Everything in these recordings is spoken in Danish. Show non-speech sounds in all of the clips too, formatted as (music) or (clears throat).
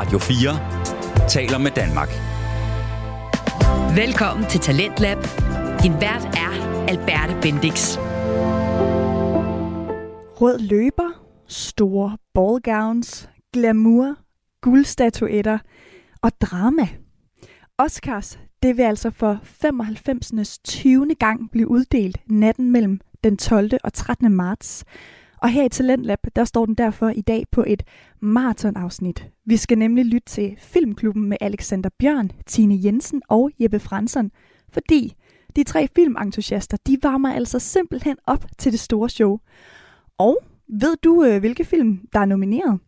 Radio 4 taler med Danmark. Velkommen til Talentlab. Din vært er Alberte Bendix. Rød løber, store ballgowns, glamour, guldstatuetter og drama. Oscars, det vil altså for 95. 20. gang blive uddelt natten mellem den 12. og 13. marts. Og her i Talentlab, der står den derfor i dag på et maratonafsnit. Vi skal nemlig lytte til Filmklubben med Alexander Bjørn, Tine Jensen og Jeppe Fransson, fordi de tre filmentusiaster, de varmer altså simpelthen op til det store show. Og ved du, øh, hvilke film, der er nomineret?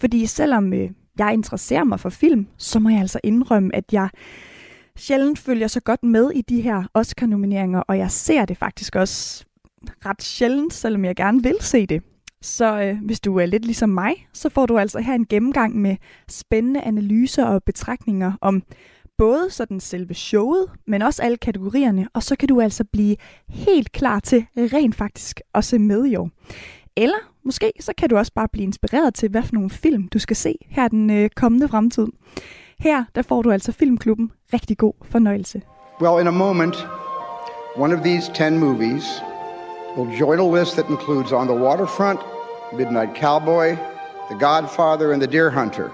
Fordi selvom øh, jeg interesserer mig for film, så må jeg altså indrømme, at jeg sjældent følger så godt med i de her Oscar-nomineringer, og jeg ser det faktisk også ret sjældent, selvom jeg gerne vil se det. Så øh, hvis du er lidt ligesom mig, så får du altså her en gennemgang med spændende analyser og betragtninger om både sådan selve showet, men også alle kategorierne, og så kan du altså blive helt klar til rent faktisk at se med i år. Eller måske så kan du også bare blive inspireret til, hvad for nogle film du skal se her den øh, kommende fremtid. Her der får du altså Filmklubben rigtig god fornøjelse. Well, in a moment, one of these 10 movies will join a list that includes On the Waterfront, Midnight Cowboy, The Godfather, and The Deer Hunter.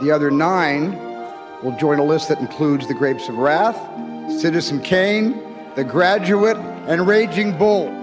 The other nine will join a list that includes The Grapes of Wrath, Citizen Kane, The Graduate, and Raging Bull.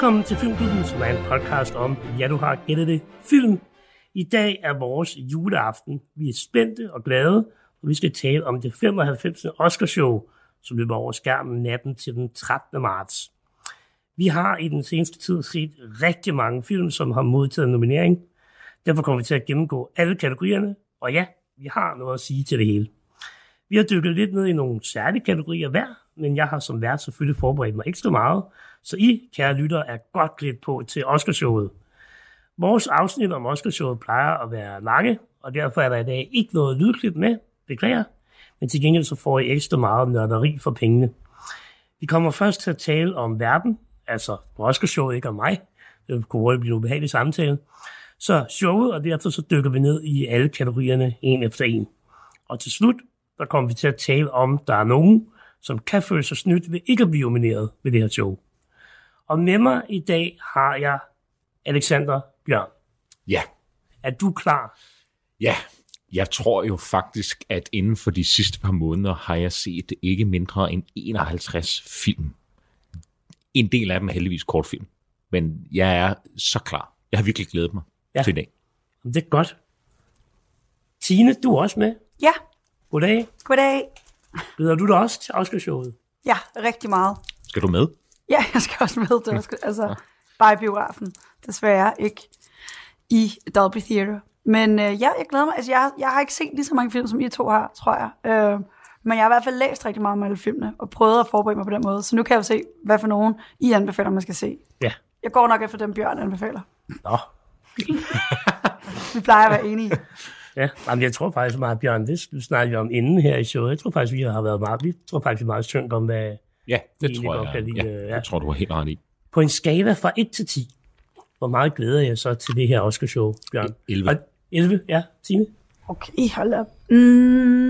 Velkommen til Filmklubben, som er en podcast om, ja du har gættet det, film. I dag er vores juleaften. Vi er spændte og glade, og vi skal tale om det 95. Oscarshow, som løber over skærmen natten til den 13. marts. Vi har i den seneste tid set rigtig mange film, som har modtaget nominering. Derfor kommer vi til at gennemgå alle kategorierne, og ja, vi har noget at sige til det hele. Vi har dykket lidt ned i nogle særlige kategorier hver, men jeg har som vært selvfølgelig forberedt mig ekstra meget, så I, kære lytter, er godt klædt på til Oscarshowet. Vores afsnit om Oscarshowet plejer at være lange, og derfor er der i dag ikke noget lydklip med, beklager, men til gengæld så får I ekstra meget nørderi for pengene. Vi kommer først til at tale om verden, altså på Oscarshowet, ikke om mig. Det kunne hurtigt blive en ubehagelig samtale. Så showet, og derfor så dykker vi ned i alle kategorierne en efter en. Og til slut, der kommer vi til at tale om, der er nogen, som kan føle sig snydt ved ikke at blive nomineret ved det her show. Og med mig i dag har jeg Alexander Bjørn. Ja, Er du klar? ja. Jeg tror jo faktisk, at inden for de sidste par måneder har jeg set ikke mindre end 51 film. En del af dem er heldigvis kortfilm. Men jeg er så klar. Jeg har virkelig glædet mig Ja. til i dag. Det er godt. Tine, du er også med. Ja, Goddag. goddag. Glæder du dig også til Oscarshowet? Ja, rigtig meget. Skal du med? Ja, (laughs) jeg skal også med. Det var sgu, altså, bare i biografen. Desværre ikke i Dolby Theater. Men øh, ja, jeg glæder mig. Altså, jeg, jeg har ikke set lige så mange film, som I to har, tror jeg. Øh, men jeg har i hvert fald læst rigtig meget om alle filmene, og prøvet at forberede mig på den måde. Så nu kan jeg jo se, hvad for nogen I anbefaler, man skal se. Ja. Jeg går nok efter dem, Bjørn anbefaler. Nå, (laughs) Vi plejer at være enige. ja. Jamen, jeg tror faktisk meget, Bjørn, det snakker vi om inden her i showet. Jeg tror faktisk, vi har været meget, vi tror faktisk, vi er meget synk om, hvad Ja, det tror godt jeg. kan lide, ja, øh, ja. det tror du har helt ret i. på en skala fra 1 til 10. Hvor meget glæder jeg så til det her Oscarshow, Bjørn? 11. Og 11, ja, Tine? Okay, hold op. Mm.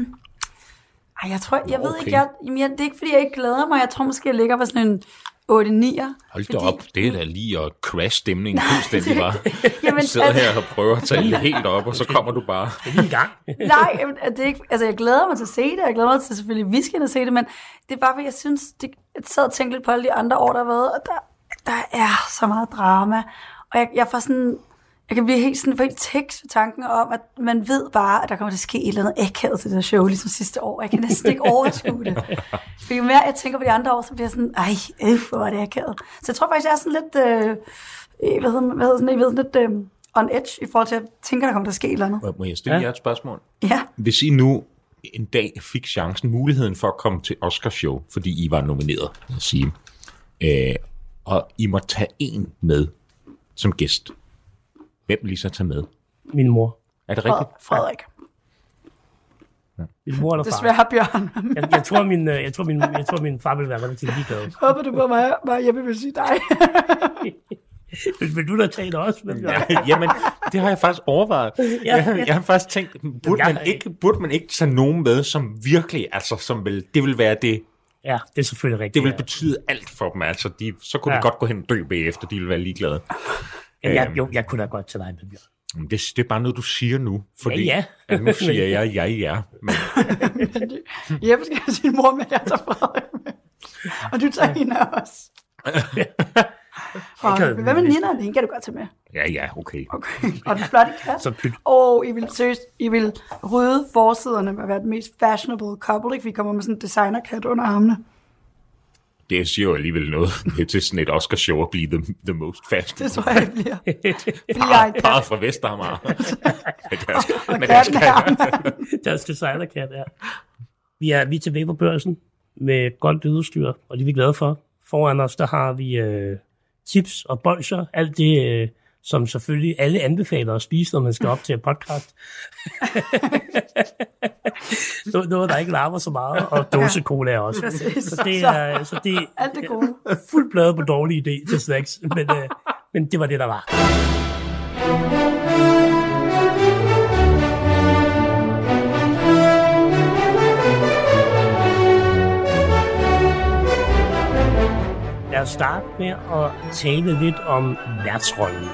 Ej, jeg tror, jeg ved Okay. ikke, jeg, jamen, jeg, det er ikke, fordi jeg ikke glæder mig. Jeg tror måske, jeg ligger på sådan en 8-9'er. Hold da fordi- op, det er da lige at crash stemningen fuldstændig bare. Jamen, Du sidder altså- her og prøver at tage det helt op, og så kommer du bare. Er vi i gang? (laughs) Nej, jamen, det er ikke, altså jeg glæder mig til at se det, jeg glæder mig til selvfølgelig, vi skal se det, men det er bare, fordi jeg synes, det, jeg sad og tænkte lidt på alle de andre år, der har været, og der, der er så meget drama, og jeg, jeg får sådan, jeg kan blive helt sådan for helt tekst ved tanken om, at man ved bare, at der kommer til at ske et eller andet akavet til det her show, ligesom sidste år. Jeg kan næsten ikke overskue det. (laughs) For jo mere jeg tænker på de andre år, så bliver jeg sådan, ej, øh, hvor er det akavet. Så jeg tror faktisk, jeg er sådan lidt, øh, øh, hvad hedder, hvad hedder sådan, jeg ved, sådan lidt øh, on edge i forhold til, at jeg tænker, der kommer til at ske et eller andet. Må- jeg stille Ja. ja. jer et spørgsmål? Ja, Hvis I nu en dag fik chancen, muligheden for at komme til Oscar show, fordi I var nomineret, lad os sige, øh, og I må tage en med som gæst, hvem vil I så tage med? Min mor. Er det rigtigt? Frederik. Min mor eller far. Desværre, Bjørn. Jeg, jeg, tror, min, øh, jeg, tror, min, jeg tror, min far vil være relativt ligeglad. Håber du på mig, mig jeg vil sige dig. (laughs) Vil, vil du da tage det også? Men, ja. Jamen, det har jeg faktisk overvejet. Ja, Ja, ja. jeg, jeg har faktisk tænkt, burde man, ikke, burde man ikke tage nogen med, som virkelig, altså, som vil, det vil være det, ja, det er selvfølgelig rigtigt. det vil ja. betyde alt for dem, altså, de, så kunne Ja. de godt gå hen og dø bagefter, de vil være ligeglade. Ja, jeg, Øhm. jo, jeg kunne da godt tage dig med, Bjørn. Det, det er bare noget, du siger nu, fordi Ja, ja. at nu siger jeg, ja, ja, men (laughs) Jeppe skal have sin mor med, jeg tager Frederik med. Og du tager hende af os. (laughs) Og, kan- hvad med Nina? Hende kan du godt tage med. ja, ja, okay. Okay. Og den flotte kat. Pyt. Og I vil seriøst, I vil rydde forsiderne med at være den mest fashionable couple, ikke? Vi kommer med sådan en designerkat under armene. Det siger jo alligevel noget (laughs) med til sådan et Oscar-show at blive the, the most fast. Det tror jeg, (laughs) det bliver. Er kat. Bare fra Vestamager. (laughs) Og Men katten jeg er armen. Deres designerkat, ja. Vi er, vi er tilbage på børsen med godt udstyr, og det er vi glade for. Foran os, der har vi øh, chips og bolcher, alt det, øh, som selvfølgelig alle anbefaler at spise, når man skal op til et podcast. (laughs) noget, der ikke larmer så meget, og dåse cola også. Præcis. Så det er, så det Alt det gode. er fuldt bladet på dårlig idé til snacks, men, øh, men det var det, der var. Lad os starte med at tale lidt om værtsrollen.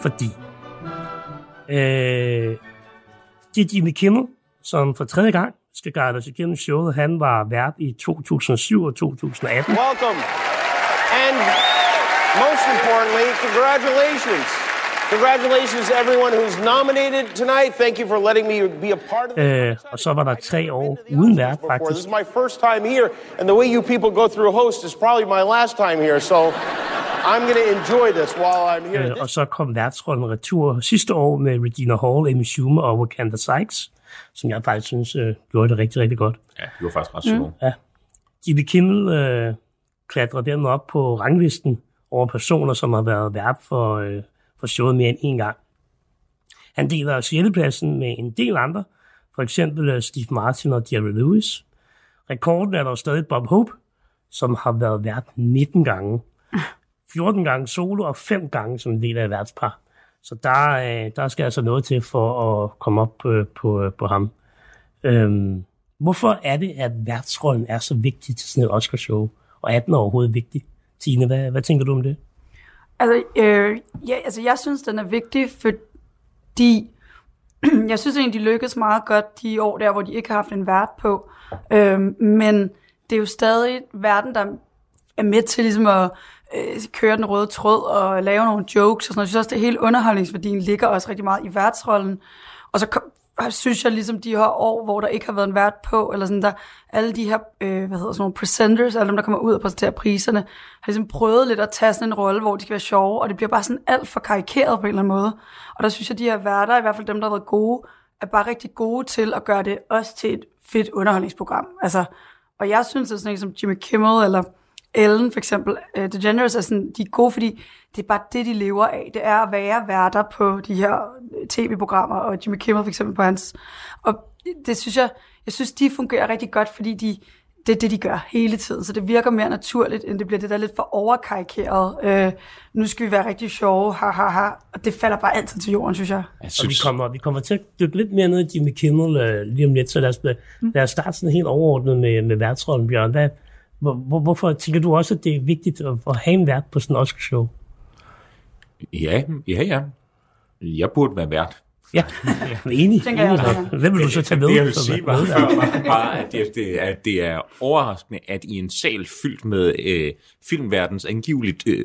Fordi øh, det er Jimmy Kimmel, som for tredje gang skal guide os igennem showet. Han var vært i 2007 og 2018. Welcome. And most importantly, congratulations. Congratulations to everyone who's nominated tonight. Thank you for letting me be a part of the Øh, og så var der tre år uden vært, before. This faktisk. is my first time here, and the way you people go through host is probably my last time here, so I'm going to enjoy this while I'm here. Øh, og så kom værtsrollen retur sidste år med Regina Hall, Amy Schumer og Wakanda Sykes, som jeg faktisk synes øh, gjorde det rigtig, rigtig godt. Ja, det var faktisk ret sjovt. Jimmy Kimmel øh, klatrer dermed op på ranglisten over personer, som har været vært for, øh, for showet mere end en gang. Han deler sjettepladsen med en del andre, for eksempel øh, Steve Martin og Jerry Lewis. Rekorden er dog stadig Bob Hope, som har været vært 19 gange. 14 gange solo og 5 gange som en del af et værtspar. Så der, øh, der skal altså noget til for at komme op på, på, på ham. Øhm, hvorfor er det, at værtsrollen er så vigtig til sådan et Oscar-show? Og er den overhovedet vigtig? Tine, hvad, hvad tænker du om det? Altså, øh, ja, altså, jeg synes, den er vigtig, fordi (clears throat) jeg synes egentlig, de lykkedes meget godt de år der, hvor de ikke har haft en vært på. Øhm, men det er jo stadig verden, der er med til ligesom at øh, køre den røde tråd og lave nogle jokes og sådan noget. Jeg synes også, det hele underholdningsværdien ligger også rigtig meget i værtsrollen. Og så kom, synes jeg ligesom de her år, hvor der ikke har været en vært på, eller sådan der, alle de her, øh, hvad hedder sådan nogle presenters, alle dem, der kommer ud og præsenterer priserne, har ligesom prøvet lidt at tage sådan en rolle, hvor de skal være sjove, og det bliver bare sådan alt for karikeret på en eller anden måde. Og der synes jeg, de her værter, i hvert fald dem, der har været gode, er bare rigtig gode til at gøre det også til et fedt underholdningsprogram. Altså, og jeg synes, at sådan en som Jimmy Kimmel, eller Ellen for eksempel, uh, DeGeneres er sådan, de er gode, fordi det er bare det, de lever af. Det er at være værter på de her øh, tv-programmer, og Jimmy Kimmel for eksempel på hans. Og det synes jeg, jeg synes, de fungerer rigtig godt, fordi de, det er det, de gør hele tiden. Så det virker mere naturligt, end det bliver det der lidt for overkarikeret. Uh, nu skal vi være rigtig sjove, ha, ha, ha. Og det falder bare altid til jorden, synes jeg. Jeg Og vi synes, kommer, vi kommer til at dykke lidt mere ned i Jimmy Kimmel øh, lige om lidt, så lad os, lad os starte sådan helt overordnet med, med værtsrollen, Bjørn. Hvad, hvor, hvor, hvorfor tænker du også, at det er vigtigt at, at have en vært på sådan en Oscar-show? ja, ja, ja. Jeg burde være vært. Ja, (laughs) enig. Tænker jeg enig. også, ja. Hvem vil du så tage med? Det jeg vil sige bare, var (laughs) bare at, det, at det er overraskende, at i en sal fyldt med øh, filmverdens angiveligt øh,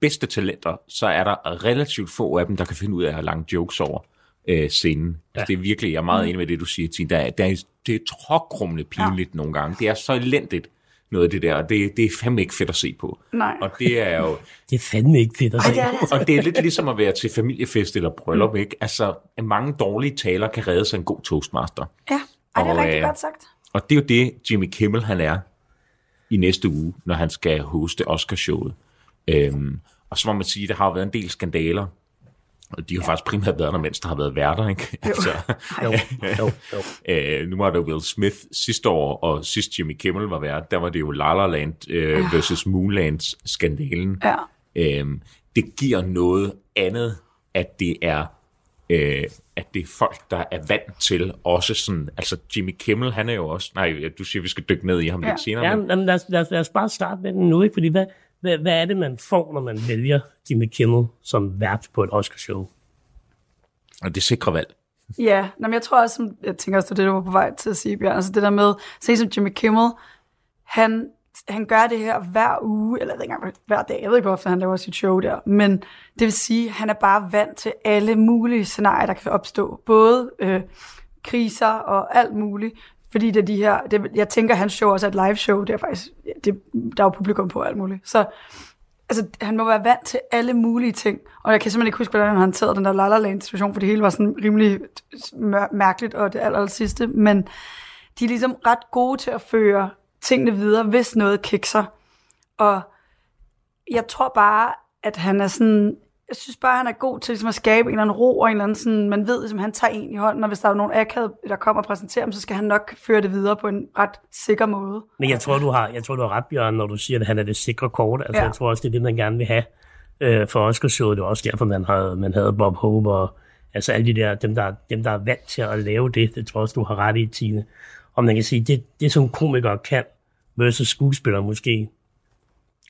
bedste talenter, så er der relativt få af dem, der kan finde ud af at have lange jokes over øh, scenen. Ja. Altså, det er virkelig, jeg er meget enig med det, du siger, Tine. Der, er- der er, det er tråkrummende pinligt ja. nogle gange. Det er så elendigt. Noget af det der, og det, det er fandme ikke fedt at se på. Nej. Og det er jo, Det er fandme ikke fedt at se. det er det altså. og det er lidt ligesom at være til familiefest eller bryllup, ikke? Altså, mange dårlige taler kan redde sig en god toastmaster. Ja, Ej, det er Og, rigtig øh, godt sagt. Og det er jo det, Jimmy Kimmel han er i næste uge, når han skal hoste Oscarshowet. Øhm, og så må man sige, at der har været en del skandaler, og de har faktisk primært været der, mens der har været værter, ikke? (laughs) Altså, Jo, jo, jo. (laughs) øh, nu var det Will Smith sidste år, og sidst Jimmy Kimmel var vært, der var det jo La La Land øh, versus Moonlands skandalen. Ja. Øhm, det giver noget andet, at det er øh, at det er folk, der er vant til også sådan, altså Jimmy Kimmel, han er jo også, nej, du siger, vi skal dykke ned i ham Ja. lidt senere, Ja, men, lad, os, lad, os, lad os bare starte med den nu, ikke? Fordi hvad, hvad, hvad er det, man får, når man vælger Jimmy Kimmel som vært på et Oscarshow? og det sikrer valg. Ja, nå, men jeg tror også, som- jeg tænker også, det det, du var på vej til at sige, Bjørn. Altså det der med, se som Jimmy Kimmel, han, han gør det her hver uge, eller jeg ved ikke engang hver dag, jeg ved ikke, hvor ofte han laver sit show der, men det vil sige, at han er bare vant til alle mulige scenarier, der kan opstå. Både øh, kriser og alt muligt, fordi det er de her, det, jeg tænker, hans show også er et live show, det er faktisk, det, der er jo publikum på alt muligt. Så altså, han må være vant til alle mulige ting. Og jeg kan simpelthen ikke huske, hvordan han håndterede den der La La Land situation, for det hele var sådan rimelig mærkeligt og det aller, aller sidste. Men de er ligesom ret gode til at føre tingene videre, hvis noget kikser. Og jeg tror bare, at han er sådan... Jeg synes bare, han er god til ligesom at skabe en eller anden ro, og en eller anden sådan, man ved, at ligesom, han tager en i hånden, og hvis der er nogen akavet, der kommer og præsenterer ham, så skal han nok føre det videre på en ret sikker måde. Men jeg tror, du har, jeg tror, du har ret, Bjørn, når du siger, at han er det sikre kort. Altså, Ja. jeg tror også, det er det, man gerne vil have øh, for Oscarshowet. Det var også derfor, man havde, man havde Bob Hope og altså alle de der, dem der, dem, der er vant til at lave det. Det tror jeg også, du har ret i, Tine. Og man kan sige, det, det som komikere kan, versus skuespillere måske,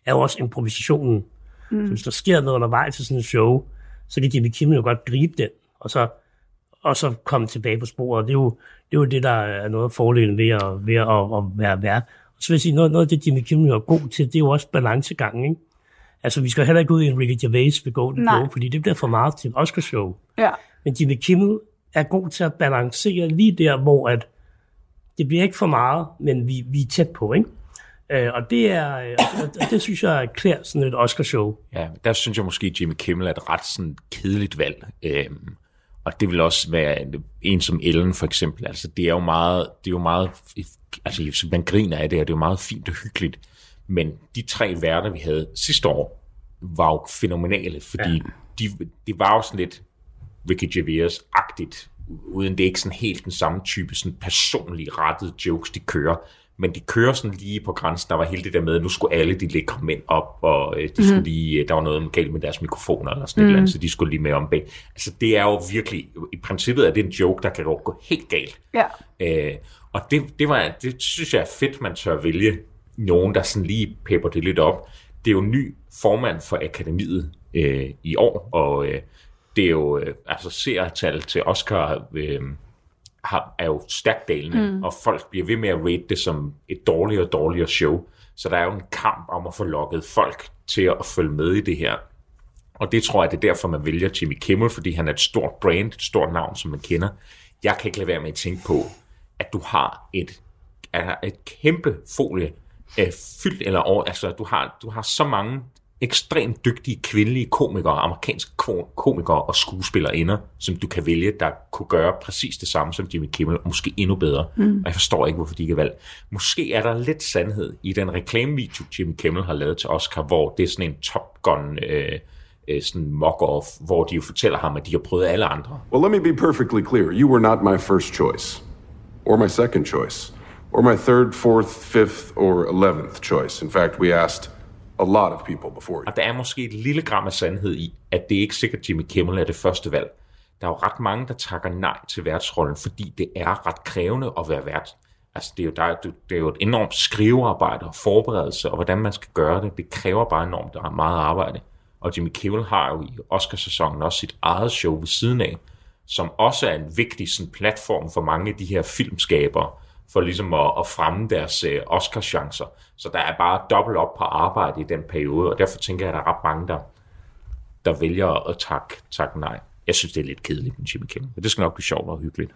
er jo også improvisationen. Mm. Så hvis der sker noget undervejs til sådan en show, så kan Jimmy Kimmel jo godt gribe den, og så, og så komme tilbage på sporet. Det er jo det, er jo det der er noget af fordelen ved at, ved at, at, at være vært. Og så vil jeg sige, noget, noget af det, Jimmy Kimmel er god til, det er jo også balancegangen, ikke? Altså, vi skal heller ikke ud i en Ricky Gervais ved Golden. Globe, fordi det bliver for meget til et Oscarshow. Ja. Men Jimmy Kimmel er god til at balancere lige der, hvor at det bliver ikke for meget, men vi, vi er tæt på, ikke? Øh, og det er, øh, og, og det synes jeg klæder sådan et Oscarshow. Ja, der synes jeg måske, at Jimmy Kimmel er et ret sådan kedeligt valg. Øhm, og det vil også være en, en som Ellen for eksempel. Altså, det er jo meget, det er jo meget, altså man griner af det, og det er jo meget fint og hyggeligt. Men de tre værter, vi havde sidste år, var jo fænomenale, fordi ja. de, det var jo sådan lidt Ricky Gervais-agtigt, uden det er ikke sådan helt den samme type sådan personligt rettede jokes, de kører. Men de kører sådan lige på grænsen. Der var hele det der med, at nu skulle alle de lækre mænd op, og øh, de mm. skulle lige, der var noget galt med deres mikrofoner eller sådan mm. et eller andet, så de skulle lige med om bag. Altså det er jo virkelig, i princippet er det en joke, der kan gå gå helt galt. Ja. Øh, og det, det, var, det synes jeg er fedt, man tør vælge nogen, der sådan lige pepper det lidt op. Det er jo ny formand for akademiet øh, i år, og øh, det er jo, øh, altså seertal til Oscar øh, har, er jo stærkt dalende, mm. og folk bliver ved med at rate det som et dårligere og dårligere show. Så der er jo en kamp om at få lukket folk til at følge med i det her. Og det tror jeg, det er derfor, man vælger Jimmy Kimmel, fordi han er et stort brand, et stort navn, som man kender. Jeg kan ikke lade være med at tænke på, at du har et, et kæmpe folie øh, fyldt, eller over, altså du har, du har så mange ekstremt dygtige kvindelige komikere, amerikanske ko- komikere og skuespillerinder, som du kan vælge, der kunne gøre præcis det samme som Jimmy Kimmel, og måske endnu bedre. Mm. Og jeg forstår ikke, hvorfor de ikke er valgt. Måske er der lidt sandhed i den reklamevideo, Jimmy Kimmel har lavet til Oscar, hvor det er sådan en Top Gun øh, øh, sådan mock-off, hvor de jo fortæller ham, at de har prøvet alle andre. Well, let me be perfectly clear. You were not my first choice, or my second choice, or my third, fourth, fifth, or eleventh choice. In fact, we asked a lot of people before you. Og der er måske et lille gram af sandhed i, at det er ikke sikkert, at Jimmy Kimmel er det første valg. Der er jo ret mange, der takker nej til værtsrollen, fordi det er ret krævende at være vært. Altså, det er, jo, der, er- det er jo et enormt skrivearbejde og forberedelse, og hvordan man skal gøre det, det kræver bare enormt der er meget arbejde. Og Jimmy Kimmel har jo i Oscarsæsonen også sit eget show ved siden af, som også er en vigtig sådan, platform for mange af de her filmskabere, for ligesom at, at fremme deres øh, Oscar-chancer. Så der er bare dobbelt op på arbejde i den periode, og derfor tænker jeg, at der er ret mange, der, der vælger at takke, tak nej. Jeg synes, det er lidt kedeligt med Jimmy Kimmel, men det skal nok blive sjovt og hyggeligt.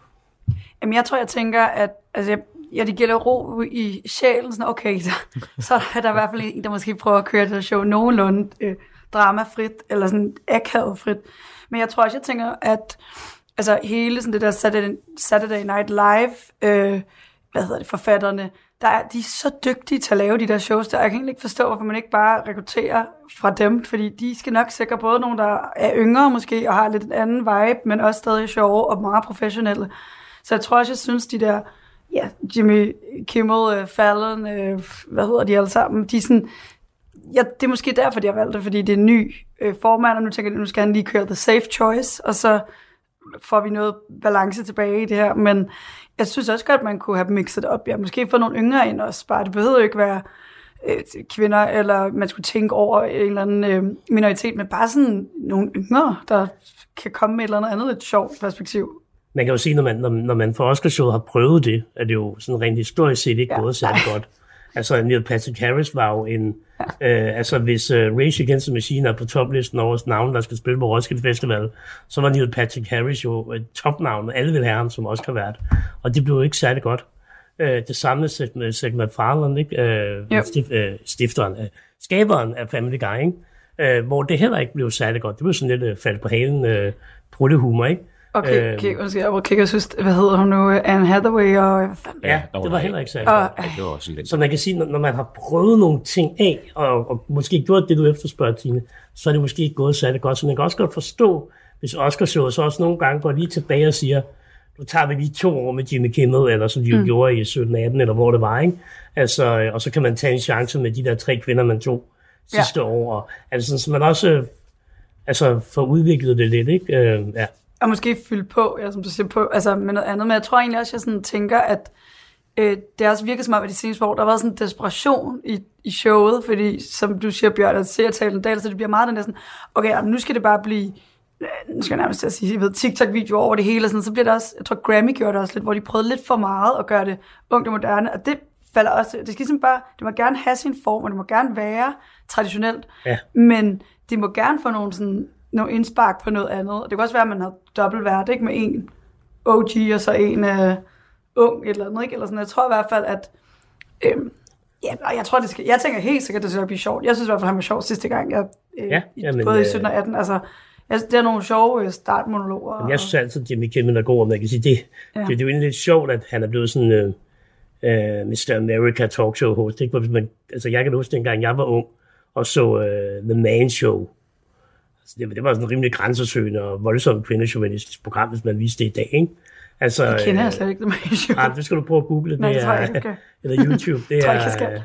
Jamen, jeg tror, jeg tænker, at altså, jeg, ja, det gælder ro i sjælen, sådan, okay, så, så er der i hvert fald en, der måske prøver at køre det show nogenlunde øh, dramafrit, eller sådan akavet frit. Men jeg tror også, jeg tænker, at altså hele sådan det der Saturday, Saturday Night Live, øh, hvad hedder det, forfatterne, der er, de er så dygtige til at lave de der shows, der. Jeg kan egentlig ikke forstå, hvorfor man ikke bare rekrutterer fra dem, fordi de skal nok sikre både nogen, der er yngre måske, og har lidt en anden vibe, men også stadig sjove og meget professionelle. Så jeg tror også, jeg synes, de der, ja, Jimmy Kimmel, øh, Fallon, øh, hvad hedder de alle sammen, de er sådan, ja, det er måske derfor, de har valgt det, fordi det er en ny øh, formand, og nu tænker jeg, nu skal han lige køre the safe choice, og så får vi noget balance tilbage i det her, men jeg synes også godt, at man kunne have mixet op. Ja, måske få nogle yngre ind også, bare det behøver ikke være øh, kvinder, eller man skulle tænke over en eller anden øh, minoritet, men bare sådan nogle yngre, der kan komme med et eller andet lidt sjovt perspektiv. Man kan jo sige, når man, når, når man for Oscarshowet har prøvet det, at det jo sådan rent historisk set ikke ja. gået særlig godt. (laughs) Altså Neil Patrick Harris var jo en... (laughs) Øh, altså hvis uh, Rage Against the Machine er på toplisten over navn, der skal spille på Roskilde Festival, så var Neil Patrick Harris jo et topnavn. Alle vil have ham som Oscar vært. Og det blev jo ikke særlig godt. Øh, det samme med Seth MacFarlane, ikke? Øh, stif, øh, stifteren, øh, skaberen af Family Guy, ikke? Øh, hvor det heller ikke blev særlig godt. Det blev sådan lidt øh, faldt på halen, øh, humor, ikke? Okay, øhm, okay, undskyld, jeg var kigge og synes, hvad hedder hun nu, Anne Hathaway og... Ja, det var heller ikke særlig og, ja, det var også lidt. Så man kan sige, når, når man har prøvet nogle ting af, og, og måske gjort det, du efterspørger, Tine, så er det måske ikke gået særlig godt. Så man kan også godt forstå, hvis Oscar så også nogle gange går lige tilbage og siger, nu tager vi lige to år med Jimmy Kimmel, eller som de jo mm. gjorde i 17-18, eller hvor det var, ikke? Altså, og så kan man tage en chance med de der tre kvinder, man tog sidste ja. år. Og, altså, så man også altså, får udviklet det lidt, ikke? Øh, ja og måske fylde på, ja, som du siger, på, altså med noget andet. Men jeg tror egentlig også, at jeg sådan tænker, at øh, det også virker som om, at de seneste år, der været sådan en desperation i, i showet, fordi som du siger, Bjørn, at ser talen dag, så det bliver meget den der sådan, okay, jamen, nu skal det bare blive, øh, nu skal jeg nærmest sige, jeg ved, TikTok-videoer over det hele, og sådan, så bliver det også, jeg tror Grammy gjorde det også lidt, hvor de prøvede lidt for meget at gøre det ungt og moderne, og det falder også, det skal ligesom bare, det må gerne have sin form, og det må gerne være traditionelt, ja. men det må gerne få nogle sådan nogle indspark på noget andet. Det kan også være, at man har dobbelt vært, ikke? Med en OG og så en uh, ung eller andet, ikke? Eller sådan. Jeg tror i hvert fald, at... Øhm, ja, jeg tror, det skal... Jeg tænker helt sikkert, at det skal blive sjovt. Jeg synes i hvert fald, han var sjov sidste gang. Jeg, øh, ja, jamen, både i 17 og 18. Altså, jeg, det er nogle sjove øh, startmonologer. Jeg synes altid, at Jimmy Kimmel er god, og man kan sige, det, ja. det, det er jo egentlig lidt sjovt, at han er blevet sådan... Øh, uh, Mr. America talkshow host. Ikke? Men, altså, jeg kan huske, dengang jeg var ung, og så uh, The Man Show, Altså, det, det var sådan en rimelig grænsesøgende og voldsomt kvindejournalistisk program, hvis man viste det i dag, ikke? Altså, jeg kender jeg slet ikke, det med Nej, det skal du prøve at google. Nej, det, det tror jeg ikke. (laughs) Eller YouTube. Det (laughs) tror jeg, jeg skal. Det,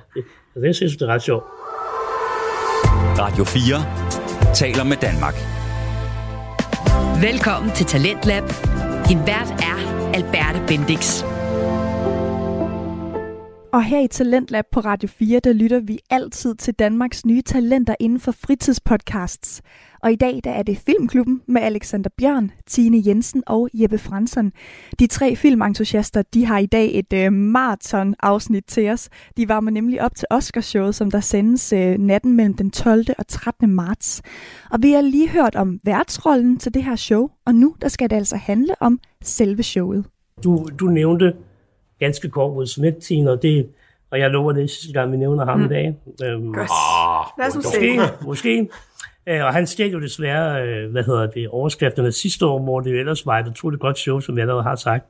altså, det synes jeg, det er ret sjovt. Radio 4 taler med Danmark. Velkommen til Talentlab. Din vært er Alberte Bendix. Og her i Talentlab på Radio 4, der lytter vi altid til Danmarks nye talenter inden for fritidspodcasts. Og i dag der er det Filmklubben med Alexander Bjørn, Tine Jensen og Jeppe Fransson. De tre filmentusiaster de har i dag et øh, maraton-afsnit til os. De varmer nemlig op til Oscarshowet, som der sendes øh, natten mellem den 12. og 13. marts. Og vi har lige hørt om værtsrollen til det her show, og nu der skal det altså handle om selve showet. Du, du nævnte ganske kort mod Smith, og det og jeg lover det sidste gang, vi nævner ham mm. i dag. Øhm, Godt. Ah, Lad os måske, måske. Øh, og han stjal jo desværre, øh, hvad hedder det, overskrifterne sidste år, hvor det jo ellers var et utroligt godt show, som jeg allerede har sagt.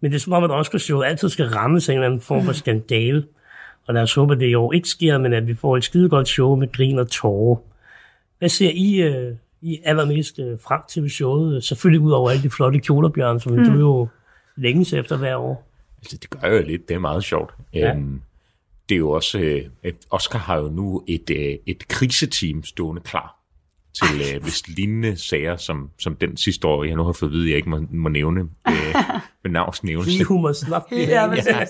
Men det er som om, at Oscar-show altid skal ramme sig en eller anden form for mm. skandale. Og lad os håbe, at det i år ikke sker, men at vi får et skide godt show med grin og tårer. Hvad ser I, øh, I allermest øh, frem til showet? Selvfølgelig ud over alle de flotte kjoler, Bjørn, som mm. du jo længes efter hver år. Altså, det gør jo lidt. Det er meget sjovt. Ja. Um, det er jo også... Øh, Oscar har jo nu et, øh, et kriseteam stående klar til øh, hvis lignende sager, som, som den sidste år, jeg nu har fået at vide, jeg ikke må, må nævne øh, (laughs) med navns nævnelse. Vi humor snart. ja, ja,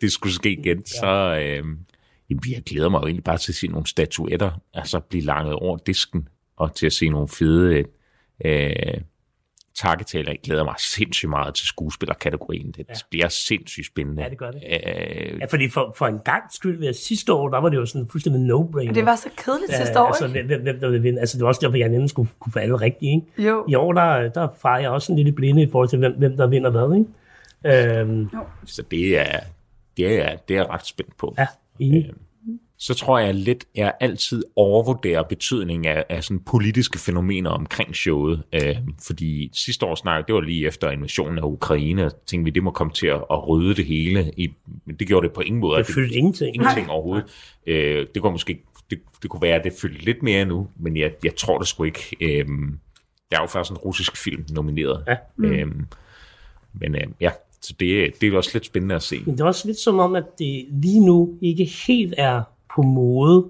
det skulle ske igen, så øh, jeg glæder mig jo egentlig bare til at se nogle statuetter, altså blive langet over disken, og til at se nogle fede øh, takketaler. Jeg glæder mig sindssygt meget til skuespillerkategorien. Det ja. bliver sindssygt spændende. Ja, det gør det. Æh, ja, fordi for, for en gang skyld, ved sidste år, der var det jo sådan fuldstændig no-brainer. Ja, det var så kedeligt ja, sidste år, altså, ikke? Hvem, hvem der ville vinde. Altså, det var også derfor, jeg nemlig skulle kunne få alle rigtige, ikke? Jo. I år, der, der farer jeg også en lille blinde i forhold til, hvem, hvem der vinder hvad, ikke? Øhm. Jo. Så det er, det er, det er jeg ret spændt på. Ja, enig. Øh, så tror jeg lidt, jeg altid overvurderer betydningen af, af sådan politiske fænomener omkring showet. Øh, fordi sidste år snakkede, det var lige efter invasionen af Ukraine, og tænkte vi, det må komme til at, at rydde det hele. I, men det gjorde det på ingen måde. Det fyldte ingenting. Ingenting overhovedet. Øh, det kunne måske det, det kunne være, at det fyldte lidt mere nu, men jeg, jeg tror det sgu ikke. Øh, der er jo faktisk en russisk film nomineret. Ja. Øh, men øh, ja, så det, det er også lidt spændende at se. Men det er også lidt som om, at det lige nu ikke helt er på mode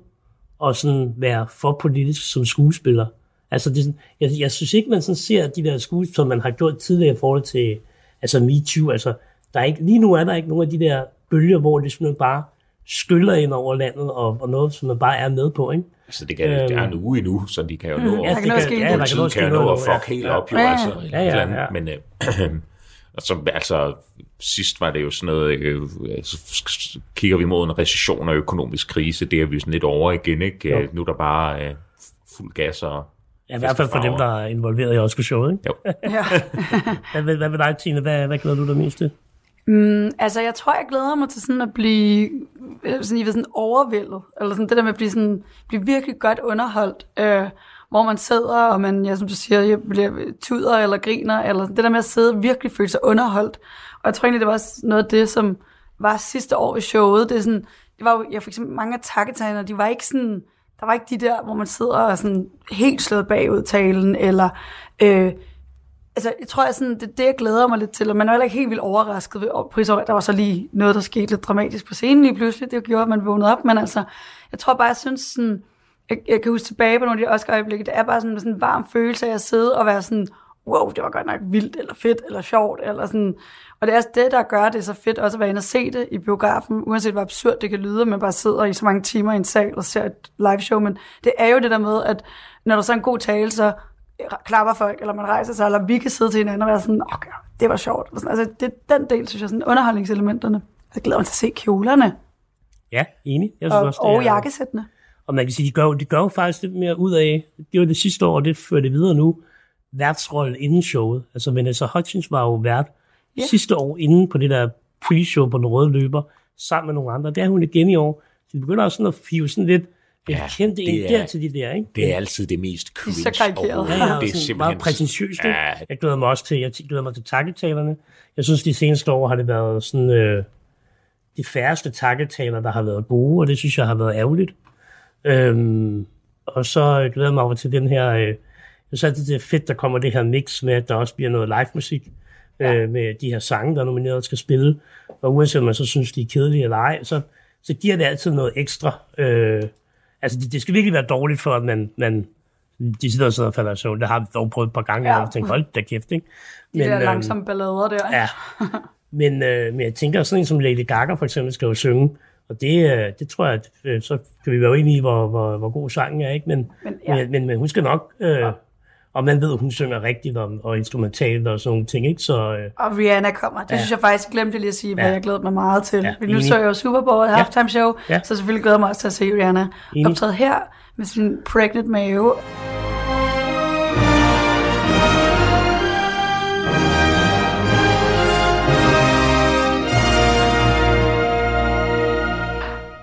at sådan være for politisk som skuespiller. Altså, det, er sådan- jeg, jeg synes ikke, man sådan ser de der skuespillere, som man har gjort tidligere i forhold til altså MeToo. Altså, der er ikke, lige nu er der ikke nogen af de der bølger, hvor det simpelthen bare skyller ind over landet, og, og noget, som man bare er med på, ikke? Så det, kan, det er en uge endnu, så de kan jo nå, Ja, ja, kan det ske. ja, Ja, der kan kan jo nå at ja. fuck helt Ja. op, jo, Ja, altså. ja, ja, ja. Men øh, (clears throat) og så, altså, sidst var det jo sådan noget, øh, så kigger vi mod en recession og økonomisk krise, det er vi jo sådan lidt over igen, ikke? Jo. Øh, Nu er der bare øh, fuld gas og... Ja, i hvert fald for dem, der er involveret i Oscar-showet, ikke? Jo. (laughs) Ja. (laughs) Hvad, hvad, hvad med dig, Tine? Hvad, hvad glæder du dig mest til? Mm, altså, jeg tror, jeg glæder mig til sådan at blive øh, sådan, I ved, sådan overvældet. Eller sådan det der med at blive, sådan, blive virkelig godt underholdt. Øh, hvor man sidder, og man, ja, som du siger, jeg bliver tuder eller griner. Eller det der med at sidde og virkelig føle sig underholdt. Og jeg tror egentlig, det var også noget af det, som var sidste år i showet. Det, er sådan, det var jo, jeg for eksempel mange af takketegnerne, de var ikke sådan, der var ikke de der, hvor man sidder og sådan helt slået bagud talen, eller øh, altså, jeg tror, jeg sådan, det det, jeg glæder mig lidt til, og man er heller ikke helt vildt overrasket ved prisåret. Der var så lige noget, der skete lidt dramatisk på scenen lige pludselig. Det gjorde, at man vågnede op, men altså, jeg tror bare, jeg synes sådan, jeg, jeg kan huske tilbage på nogle af de Oscar-øjeblikke, det er bare sådan, sådan en varm følelse af at sidde og være sådan, wow, det var godt nok vildt, eller fedt, eller sjovt, eller sådan. Og det er også det, der gør det så fedt, også at være inde og se det i biografen, uanset hvor absurd det kan lyde, at man bare sidder i så mange timer i en sal og ser et live show, men det er jo det der med, at når der så er en god tale, så klapper folk, eller man rejser sig, eller vi kan sidde til hinanden og være sådan, okay, det var sjovt. Og sådan. Altså, det, den del, synes jeg, sådan underholdningselementerne. Jeg glæder mig til at se kjolerne Ja, enig. Jeg og, også, og det er- jakkesættene. Og man kan sige, de gør, de gør jo faktisk lidt mere ud af, det var det sidste år, og det fører det videre nu, værtsrollen inden showet. Altså Vanessa Hudgens var jo vært Ja. sidste år inden på det der pre-show på den røde løber, sammen med nogle andre. Det er hun igen i år. Så de begynder også sådan at five sådan lidt ja, Ja, kendte ind det er- der til de der, ikke? Det er altid det mest er cringe så karikeret. overhovedet. Ja, ja, det er simpelthen meget prætentiøst. Ja, Jeg glæder mig også til, jeg glæder mig til takketalerne. Jeg synes, de seneste år har det været sådan, øh, de færreste takketaler, der har været gode, og det synes jeg har været ærgerligt. Øhm, og så glæder jeg mig over til den her, øh, jeg synes altid, det er fedt, der kommer det her mix med, at der også bliver noget live musik, øh, med de her sange, der er nomineret skal spille. Og uanset om man så synes, de er kedelige eller ej, så, så giver det altid noget ekstra. Øh, altså, det, det skal virkelig være dårligt for, at man, man de sidder og sidder og falder i søvn. Det har vi dog prøvet et par gange, Ja. og jeg tænker, hold da kæft, ikke? De der øhm, langsomme ballader der. Ja. (laughs) Men, øh, men jeg tænker, sådan en som Lady Gaga for eksempel skal jo synge, og det, øh, det tror jeg, at, øh, så kan vi være enige i, hvor, hvor, hvor god sangen er, ikke? Men, Men, ja. ja. men, men, men hun skal nok, øh, og man ved, at hun synger rigtigt og, og instrumentalt og sådan nogle ting, ikke? Så øh, Og Rihanna kommer. Det Ja. ja. synes jeg faktisk, glemte lige at sige, hvad Ja. jeg glæder mig meget til. Ja, Ja, nu så jeg jo Super Bowl Ja. halftime show, Ja. ja. så selvfølgelig glæder jeg mig også til at se Rihanna Enig. optræde her med sin pregnant mave.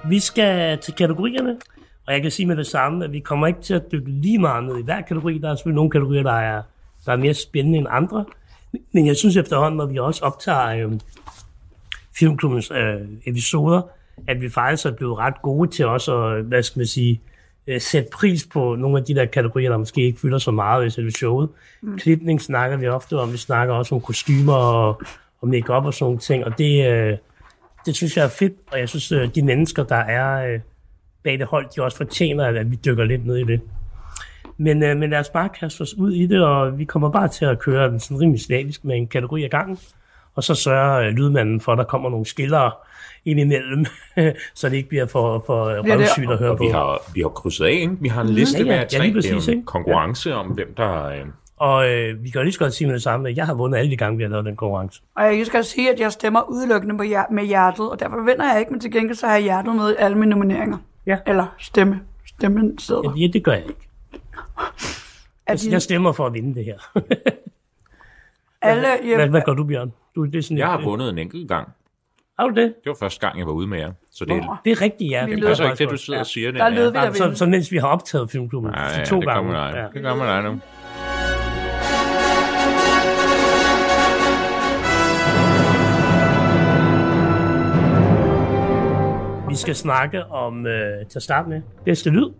Vi skal til kategorierne, og jeg kan sige med det samme, at vi kommer ikke til at dykke lige meget ned i hver kategori. Der er selvfølgelig nogle kategorier, der er, der er mere spændende end andre. Men jeg synes efterhånden, når vi også optager øh, filmklubbens øh, episoder, at vi faktisk er blevet ret gode til også at, hvad skal man sige, øh, sætte pris på nogle af de der kategorier, der måske ikke fylder så meget i selve showet. Mm. Klipning snakker vi ofte om, vi snakker også om kostymer og, og makeup og sådan nogle ting, og det, øh, det synes jeg er fedt, og jeg synes, øh, de mennesker, der er øh, bag det hold, de også fortjener, at, vi dykker lidt ned i det. Men, øh, men lad os bare kaste os ud i det, og vi kommer bare til at køre den sådan rimelig slavisk med en kategori ad gangen. Og så sørger øh, lydmanden for, at der kommer nogle skillere ind imellem, (laughs) så det ikke bliver for, for røvsygt at høre Og på. vi har, vi har krydset af, ikke? Vi har en liste Ja, ja. Ja, tre. er præcis, ikke? konkurrence om, hvem der... Øh, Og øh, vi kan lige så godt sige med det samme, at jeg har vundet alle de gange, vi har lavet den konkurrence. Og jeg skal sige, at jeg stemmer udelukkende på hjer- med hjertet, og derfor vinder jeg ikke, men til gengæld så har jeg hjertet med i alle mine nomineringer. Ja. Eller stemme. Stemmen sidder. Ja, det gør jeg ikke. Jeg, de, jeg stemmer for at vinde det her. (laughs) alle, Hvad, hvad gør du, Bjørn? Du, det er sådan jeg har vundet en enkelt gang. Har du det? Det var første gang, jeg var ude med jer. Så det, Nå. Det er rigtigt, ja. Det passer ikke det, du sidder og siger. Det, Der lød vi Ja, så, så mens vi har optaget filmklubben Nej, ja, ja, to det gange. kommer dig. Ja. Det kommer dig nu. Skal snakke om, øh, til at starte med, bedste lyd.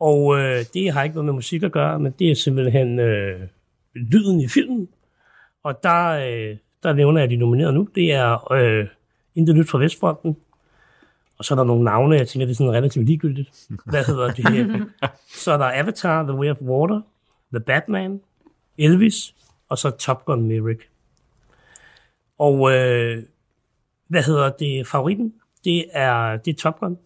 Og øh, det har ikke noget med musik at gøre, men det er simpelthen øh, lyden i filmen. Og der, øh, der nævner jeg de nominerede nu. Det er øh, Intet Nyt fra Vestfronten. Og så er der nogle navne, jeg tænker, det er sådan relativt ligegyldigt. Hvad hedder det? (laughs) så er der Avatar, The Way of Water, The Batman, Elvis, og så Top Gun Maverick. Og øh, hvad hedder det? Favoritten, det er, det er Top Gun.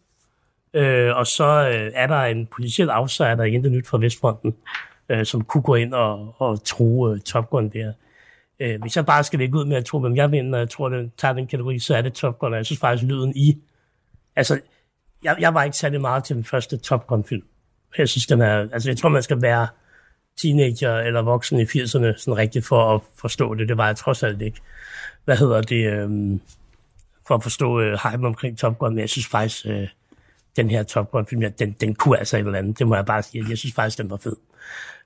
Øh, og så øh, er der en potentiel outsider, der er intet nyt fra Vestfronten, øh, som kunne gå ind og, og tro øh, Top Gun der. Øh, hvis jeg bare skal lægge ud med at tro, hvem jeg vinder, jeg tror, den tager den kategori, så er det Top Gun. Og jeg synes faktisk, lyden i... Altså, jeg, jeg var ikke særlig meget til den første Top Gun-film. Jeg synes, den er... Altså, jeg tror, man skal være teenager eller voksen i 80'erne sådan rigtigt for at forstå det. Det var jeg trods alt ikke. Hvad hedder det? Øh, for at forstå øh, hype omkring Top Gun, men jeg synes faktisk, øh, den her Top Gun-film, den, den kunne altså et eller andet. Det må jeg bare sige. Jeg synes faktisk, den var fed.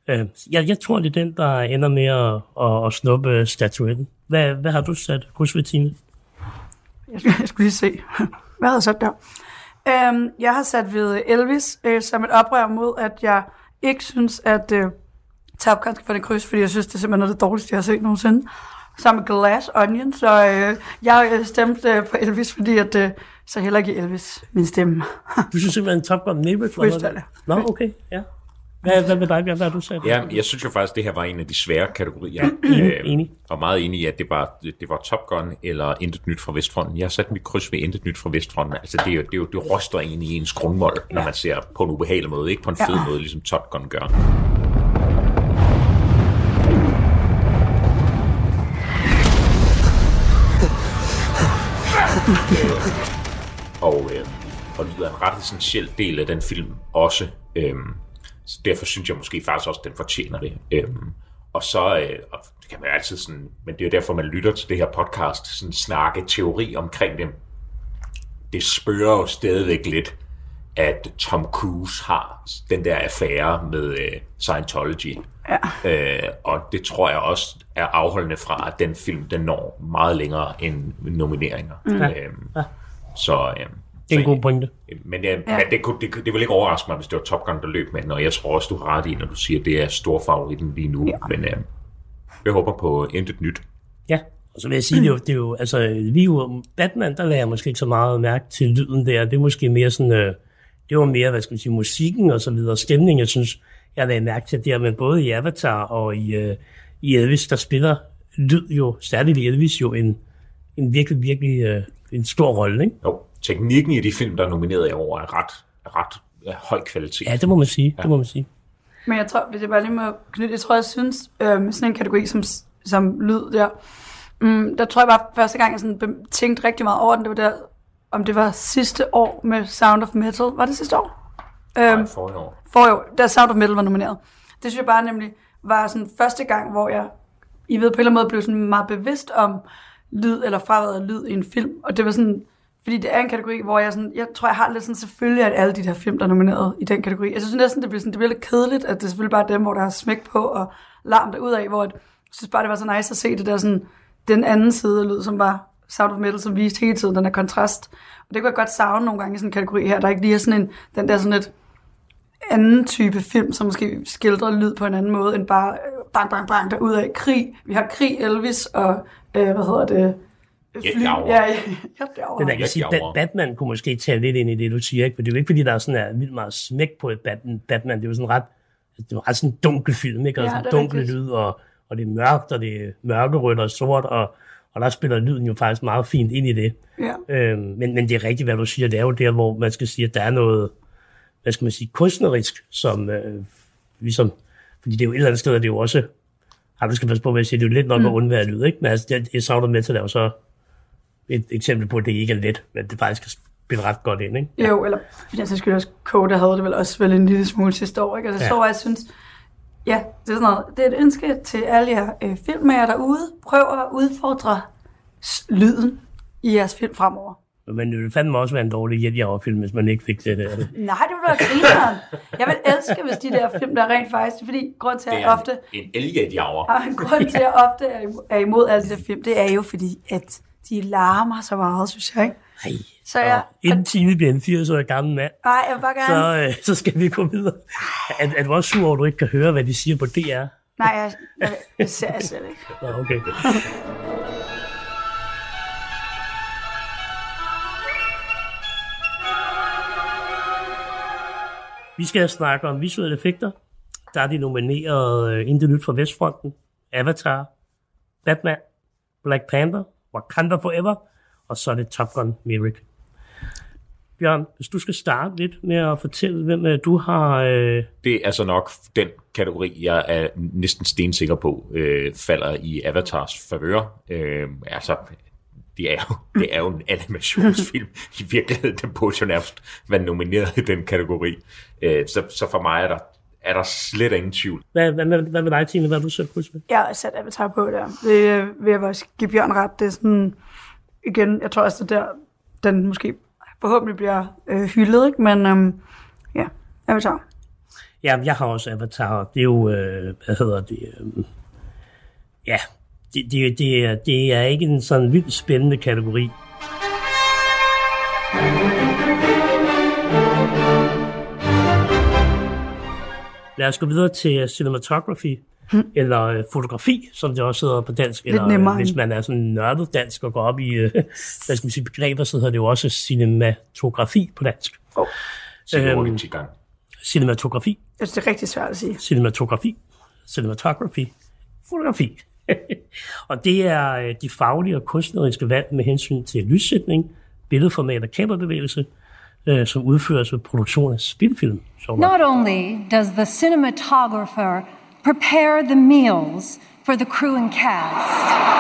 Øh, jeg, jeg tror, det er den, der ender med at, at, at snuppe statuetten. Hvad, hvad har du sat, kryds ved, Tine? Jeg skulle, jeg skulle lige se. (laughs) Hvad har jeg sat der? Øhm, jeg har sat ved Elvis øh, som et oprør mod, at jeg ikke synes, at øh, Top Gun skal få det kryds, fordi jeg synes, det er simpelthen noget af det dårligste, jeg har set nogensinde. Sammen med Glass Onion, så øh, jeg øh, stemte øh, på Elvis, fordi at, øh, så heller ikke Elvis min stemme. (laughs) Du synes simpelthen, Top Gun Maverick var noget? Nå, okay, ja. Hvad, hvad med dig, Bjørn? Hvad har du sat? Ja, jeg synes jo faktisk, det her var en af de svære kategorier. (clears throat) Enig. Og meget enig i, at det var, det var Top Gun eller Intet Nyt fra Vestfronten. Jeg har sat mit kryds ved Intet Nyt fra Vestfronten. Altså, det, er jo, det, er jo, det ryster en i ens grundvold, ja. når man ser på en ubehagelig måde. Ikke på en fed Ja. måde, ligesom Top Gun gør. (laughs) og, øh, og lyder en ret essentiel del af den film også. Øhm, så derfor synes jeg måske faktisk også, at den fortjener det. Øhm, og så, øh, og det kan man altid sådan, men det er jo derfor, man lytter til det her podcast, sådan snakke teori omkring dem. Det spørger jo stadigvæk lidt, at Tom Cruise har den der affære med øh, Scientology. Ja. Øh, og det tror jeg også er afholdende fra, at den film den når meget længere end nomineringer. Mm. Øhm, Ja. Så, øhm, Det er en god pointe. men, ja. men det, kunne, det, det vil ikke overraske mig, hvis det var Top Gun, der løb med den, og jeg tror også, du har ret i, når du siger, at det er stor favoritten lige nu. Ja. Men øh, jeg håber på intet nyt. Ja, og så vil jeg sige, det er jo, det er jo altså lige jo, Batman, der lader jeg måske ikke så meget mærke til lyden der. Det er måske mere sådan, øh, det var mere, hvad skal man sige, musikken og så videre, stemning, jeg synes, jeg lagde mærke til der, men både i Avatar og i, øh, i Elvis, der spiller lyd jo, særligt i Elvis jo, en, en virkelig, virkelig øh, en stor rolle, ikke? Jo, teknikken i de film, der er nomineret i år, er ret, er ret er høj kvalitet. Ja, det må man sige, ja. det må man sige. Men jeg tror, hvis jeg bare lige må knytte, jeg tror, jeg synes, øh, med sådan en kategori som, som lyd der, mm, der tror jeg bare første gang, jeg sådan tænkte rigtig meget over den, det var der, om det var sidste år med Sound of Metal. Var det sidste år? Nej, for i år. For jo, da Sound of Metal var nomineret. Det synes jeg bare nemlig var sådan første gang, hvor jeg, I ved, på en eller anden måde blev sådan meget bevidst om lyd eller fraværet af lyd i en film. Og det var sådan, fordi det er en kategori, hvor jeg sådan, jeg tror, jeg har lidt sådan selvfølgelig, at alle de der film, der er nomineret i den kategori. Jeg synes næsten, det bliver, sådan, det bliver lidt kedeligt, at det er selvfølgelig bare dem, hvor der er smæk på og larm derud af, hvor jeg synes bare, det var så nice at se det der sådan, den anden side af lyd, som var Sound of Metal, som viste hele tiden den her kontrast. Og det kunne jeg godt savne nogle gange i sådan en kategori her, der ikke lige er sådan en, den der sådan lidt anden type film, som måske skildrer lyd på en anden måde, end bare øh, bang, bang, bang, derud af krig. Vi har krig, Elvis og, øh, hvad hedder det? Jauer. Ja, ja, ja. Men jeg kan sige, at Batman kunne måske tage lidt ind i det, du siger, ikke? For det er jo ikke, fordi der er sådan er vildt meget smæk på et Batman. Batman. Det er jo sådan ret, det er ret sådan en dunkel film, ikke? Og Ja, sådan det er dunkel rigtigt. lyd, og, og det er mørkt, og det er mørkerødt og sort, og, og der spiller lyden jo faktisk meget fint ind i det. Ja. Øhm, men, men det er rigtigt, hvad du siger. Det er jo der, hvor man skal sige, at der er noget, hvad skal man sige, kunstnerisk, som øh, ligesom, fordi det er jo et eller andet sted, at det er jo også, ja, du skal passe på, hvad jeg siger, det er jo lidt nok mm. at undvære lyd, ikke? Men altså, det, jeg savner med til, det er jo så et eksempel på, at det ikke er let, men det faktisk kan spille ret godt ind, ikke? Jo, eller fordi jeg synes også, Coda havde det vel også vel en lille smule sidste år, ikke? Altså, Ja. ja. så jeg synes, ja, det er sådan noget, det er et ønske til alle jer øh, filmmager derude. Prøv at udfordre lyden i jeres film fremover. Men det ville fandme også være en dårlig Jet-Jager-film, hvis man ikke fik det der. Nej, det ville være grineren. Jeg vil elske, hvis de der film, der rent faktisk, fordi grund til, at jeg ofte, en og en grund til, at jeg ofte er imod, alle de der film, det er jo fordi, at de larmer så meget, synes jeg. Ikke? Ej. Så jeg, Inden Tine bliver en 80-årig gammel mand, nej, jeg vil bare gerne, så, øh, så skal vi gå videre. Er, er du også sur over, at du ikke kan høre, hvad de siger på DR? nej, jeg, jeg, jeg ser jeg slet ikke. Nå, okay. Vi skal snakke om visuelle effekter. Der er de nomineret uh, øh, Intet Nyt fra Vestfronten, Avatar, Batman, Black Panther, Wakanda Forever, og så er det Top Gun Maverick. Bjørn, hvis du skal starte lidt med at fortælle, hvem øh, du har... Øh, Det er altså nok den kategori, jeg er næsten stensikker på, øh, falder i Avatars favør. Øh, altså, det er, jo, det er jo en animationsfilm. I virkeligheden, den burde jo nærmest være nomineret i den kategori. Øh, så, så for mig er der, er der slet ingen tvivl. hvad, hvad, hvad, hvad med dig, Tine? Hvad har du selv med? Jeg har sat Avatar på der. Det vil jeg også give Bjørn ret. Det er sådan, igen, jeg tror også, det er der, den måske forhåbentlig bliver øh, hyldet, ikke? Men øhm, ja, Avatar. Ja, jeg har også Avatar. Det er jo, øh, hvad hedder det? Øh, ja, det, det, det, er, det er ikke en sådan vildt spændende kategori. Lad os gå videre til cinematography, hmm. eller øh, fotografi, som det også hedder på dansk. Eller, øh, nemmere. hvis man er sådan nørdet dansk og går op i øh, (laughs) hvad skal man sige, begreber, så hedder det jo også cinematografi på dansk. Oh. Øhm, hurtigt til gang. Cinematografi Jeg synes, det er rigtig svært at sige. cinematografi, cinematography, fotografi. (laughs) og det er øh, de faglige og kunstneriske valg med hensyn til lyssætning, billedformat og kamerabevægelse, øh, som udføres ved produktion af spilfilm. Not only does the cinematographer prepare the meals for the crew and cast,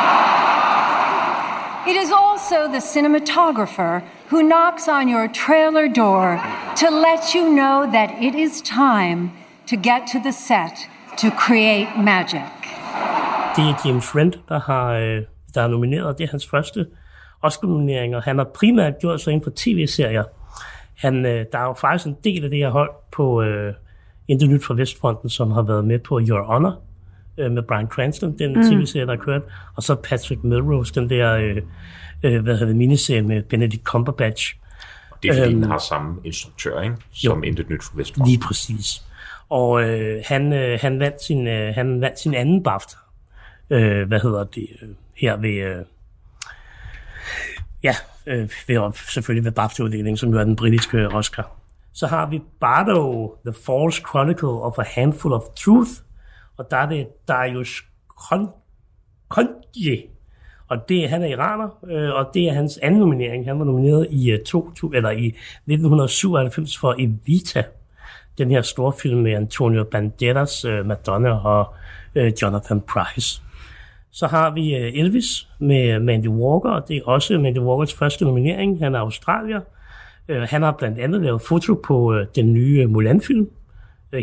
it is also the cinematographer who knocks on your trailer door to let you know that it is time to get to the set to create magic. Det er James Friend, der har øh, der er nomineret. Det er hans første Oscar-nominering, og han har primært gjort sig inden for tv-serier. Han, øh, der er jo faktisk en del af det her hold på øh, Intet Nyt fra Vestfronten, som har været med på Your Honor øh, med Brian Cranston, den mm. tv-serie, der er kørt, og så Patrick Melrose, den der øh, øh, hvad hedder det, miniserie med Benedict Cumberbatch. Det er fordi, Øhm, den har samme instruktør, ikke? som intet nyt for Vestfront. Lige præcis. Og øh, han, øh, han, vandt sin, øh, han vandt sin anden BAFTA. Øh, hvad hedder det? Øh, her ved... Øh, ja, øh, ved, selvfølgelig ved BAFTA-uddelingen, som jo er den britiske øh, Oscar. Så har vi Bardo, The False Chronicle of a Handful of Truth. Og der er det Darius Kon- Og det, han er iraner, øh, og det er hans anden nominering. Han var nomineret i, øh, to, to, eller i 1997 for Evita, den her store film med Antonio Banderas, øh, Madonna og øh, Jonathan Price. Så har vi øh, Elvis med Mandy Walker, og det er også Mandy Walkers første nominering. Han er australier. Øh, han har blandt andet lavet foto på øh, den nye Mulan-film,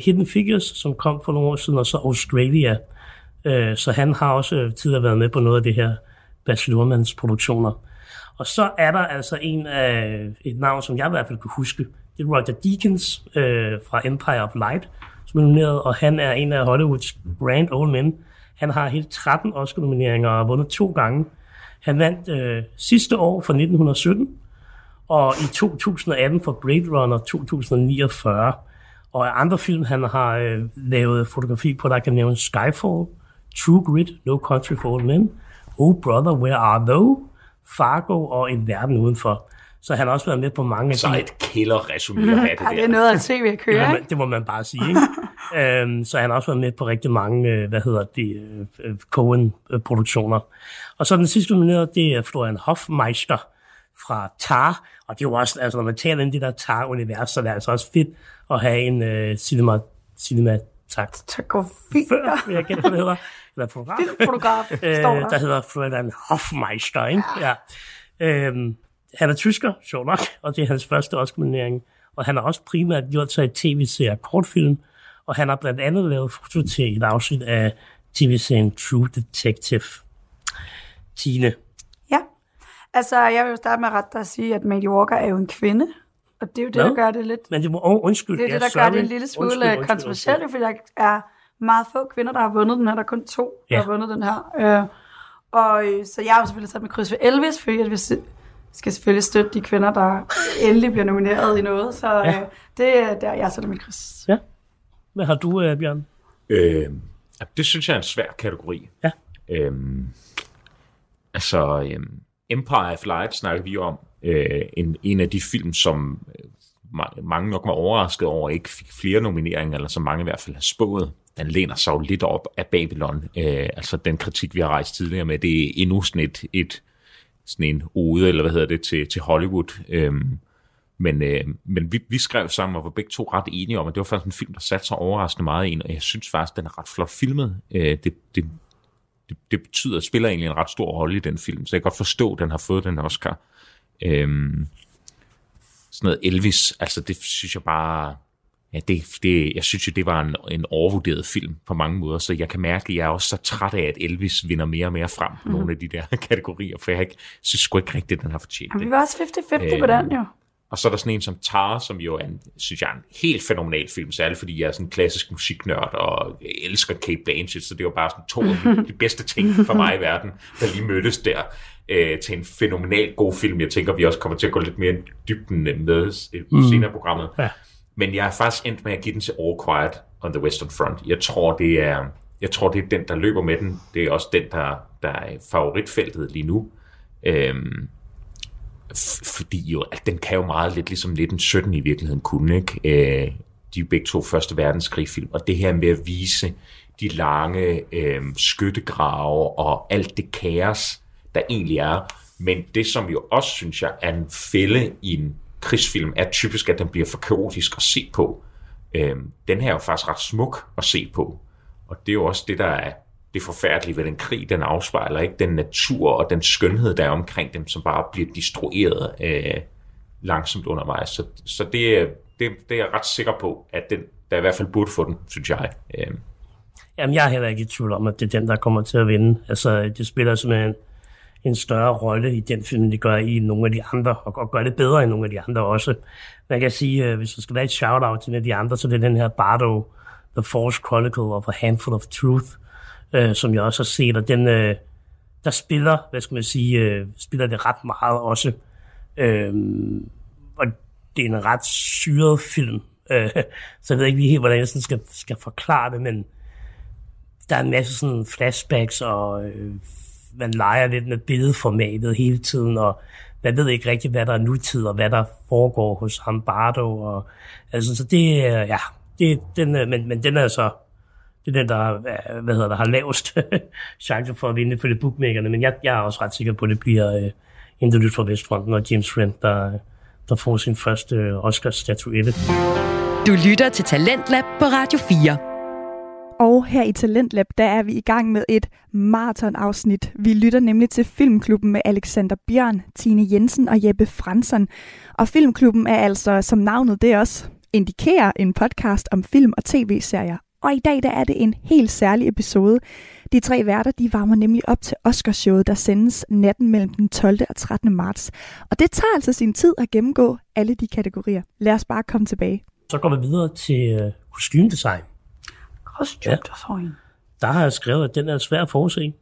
Hidden Figures, som kom for nogle år siden, og så Australia. Så han har også tidligere været med på noget af det her Bas Luhrmanns produktioner. Og så er der altså en af et navn, som jeg i hvert fald kan huske. Det er Roger Deakins øh, fra Empire of Light, som er nomineret, og han er en af Hollywoods grand old men. Han har hele 13 Oscar-nomineringer og vundet to gange. Han vandt øh, sidste år for 1917, og i 2018 for Blade Runner 2049. Og af andre film, han har øh, lavet fotografi på, der kan nævnes Skyfall, True Grit, No Country for Old Men, Oh Brother, Where Are Thou, Fargo og En Verden Udenfor. Så han har også været med på mange af Så de... et kælderresumé (laughs) at have det Ja, det er der. noget af tv at køre, Det må, man, det må man bare sige, ikke? (laughs) øhm, så han har også været med på rigtig mange, øh, hvad hedder det, øh, øh, Coen-produktioner. Og så den sidste nomineret, det er Florian Hofmeister fra Tar, og det er jo også, altså når man taler ind i det der Tar-univers, så er det altså også fedt at have en øh, cinema, cinema tak. Vil jeg gætte, hvad det hedder. Eller fotograf. Filmfotograf, øh, står der. der hedder Florian Hofmeister, ikke? Ja. Øhm, han er tysker, sjov nok, (laughs) og det er hans første Oscar-nominering. Og han har også primært gjort sig i tv-serier kortfilm, og han har blandt andet lavet foto til et afsnit af tv-serien True Detective. Tine. Ja. Altså, jeg vil jo starte med ret at sige, at Maddie Walker er jo en kvinde. Og det er jo det, Nå. der gør det lidt... Men det må, oh, undskyld. Det er det, der sorry. gør det en lille smule Undskyld, undskyld, kontroversielt, fordi der er meget få kvinder, der har vundet den her. Der er kun to, der Ja. har vundet den her. Øh, og øh, så jeg har jo selvfølgelig sat med kryds ved Elvis, fordi at vi se- skal selvfølgelig støtte de kvinder, der endelig bliver nomineret i noget. Så øh, Ja. det er der, jeg sætter mit kryds. Ja. Hvad har du, øh, Bjørn? Øh, det synes jeg er en svær kategori. Ja. Øhm, altså, øhm, Empire of Light snakker vi om. Øh, en, en af de film, som øh, ma- mange nok var overrasket over, ikke fik flere nomineringer, eller som mange i hvert fald har spået. Den læner sig jo lidt op af Babylon. Øh, altså den kritik, vi har rejst tidligere med, det er endnu sådan et, et sådan en ode, eller hvad hedder det, til, til Hollywood. Øhm, men, øh, men vi, vi skrev sammen og var begge to ret enige om, at det var faktisk en film, der satte sig overraskende meget ind, og jeg synes faktisk, den er ret flot filmet. Øh, det, det, det, det betyder, at spiller egentlig en ret stor rolle i den film, så jeg kan godt forstå, at den har fået den Oscar. Øhm, sådan noget Elvis, altså det synes jeg bare, ja, det, det, jeg synes jo, det var en, en overvurderet film på mange måder, så jeg kan mærke, at jeg er også så træt af, at Elvis vinder mere og mere frem på Mhm. nogle af de der (laughs) kategorier, for jeg ikke, synes sgu ikke rigtigt, at den har fortjent det. vi var også 50-50 på Øh, den jo. Og så er der sådan en som Tar, som jo er en, synes jeg, er en helt fænomenal film, særligt fordi jeg er sådan en klassisk musiknørd og elsker Kate Blanchett, så det var bare sådan to af de- (laughs) de bedste ting for mig i verden, der lige mødtes der øh, til en fænomenal god film. Jeg tænker, vi også kommer til at gå lidt mere i dybden med øh, Mm. senere i programmet. Ja. Men jeg er faktisk endt med at give den til All Quiet on the Western Front. Jeg tror, det er, jeg tror, det er den, der løber med den. Det er også den, der, der er favoritfeltet lige nu. Øhm, fordi jo, at den kan jo meget lidt, ligesom lidt en 17 i virkeligheden kunne, ikke? Øh, de er begge to første verdenskrigfilm. og det her med at vise de lange øh, skyttegrave og alt det kaos, der egentlig er. Men det, som jo også, synes jeg, er en fælde i en krigsfilm, er typisk, at den bliver for kaotisk at se på. Øhm, den her er jo faktisk ret smuk at se på. Og det er jo også det, der er det forfærdelige ved den krig, den afspejler, ikke? Den natur og den skønhed, der er omkring dem, som bare bliver destrueret øh, langsomt undervejs. Så, så det, det, det er jeg ret sikker på, at den, der i hvert fald burde få den, synes jeg. Øh, Jamen, jeg er heller ikke i tvivl om, at det er den, der kommer til at vinde. Altså, det spiller simpelthen en større rolle i den film, end de gør i nogle af de andre, og, og gør det bedre end nogle af de andre også. Man kan sige, øh, hvis der skal være et shout-out til en af de andre, så det er den her Bardo, The Force Chronicle of a Handful of Truth, øh, som jeg også har set, og den, øh, der spiller, hvad skal man sige, øh, spiller det ret meget også. Øh, og det er en ret syret film, øh, så jeg ved ikke lige helt, hvordan jeg sådan skal, skal forklare det, men der er en masse sådan flashbacks, og øh, man leger lidt med billedformatet hele tiden, og man ved ikke rigtig, hvad der er nutid, og hvad der foregår hos ham Bardo, og altså, så det ja, det, den, øh, men, men den er så, det er den, der øh, hvad hedder der, har lavest (laughs) chance for at vinde for det bookmakerne, men jeg, jeg er også ret sikker på, at det bliver øh, Intet Nyt fra Vestfronten og James Friend, der, der får sin første øh, Oscar-statuette. Du lytter til Talentlab på Radio 4. Og her i Talentlab, der er vi i gang med et maratonafsnit. Vi lytter nemlig til Filmklubben med Alexander Bjørn, Tine Jensen og Jeppe Fransson. Og Filmklubben er altså, som navnet det også indikerer, en podcast om film og tv-serier. Og i dag der er det en helt særlig episode. De tre værter de varmer nemlig op til Oscarshowet, der sendes natten mellem den 12. og 13. marts. Og det tager altså sin tid at gennemgå alle de kategorier. Lad os bare komme tilbage. Så går vi videre til øh, kostymdesign kostymedesign. Kostymedesign. Der har jeg skrevet, at den er svær at forudse.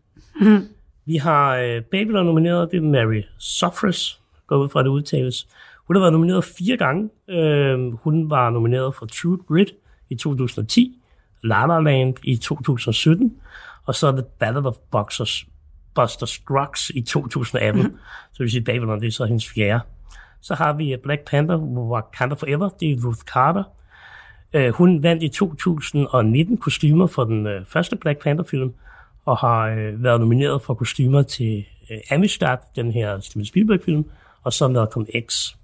(laughs) Vi har øh, Babylon nomineret, det er Mary Sofres, går ud fra det udtales. Hun har været nomineret fire gange. Øh, hun var nomineret for True Grit i 2010, La La Land i 2017, og så The Battle of Boxers, Buster Scruggs i 2018. Så det vil sige, Babylon, det er så hendes fjerde. Så har vi øh, Black Panther, Wakanda Forever, det er Ruth Carter. Øh, hun vandt i 2019 kostymer for den øh, første Black Panther-film, og har øh, været nomineret for kostymer til øh, Amistad, den her Steven Spielberg-film, og så Malcolm X.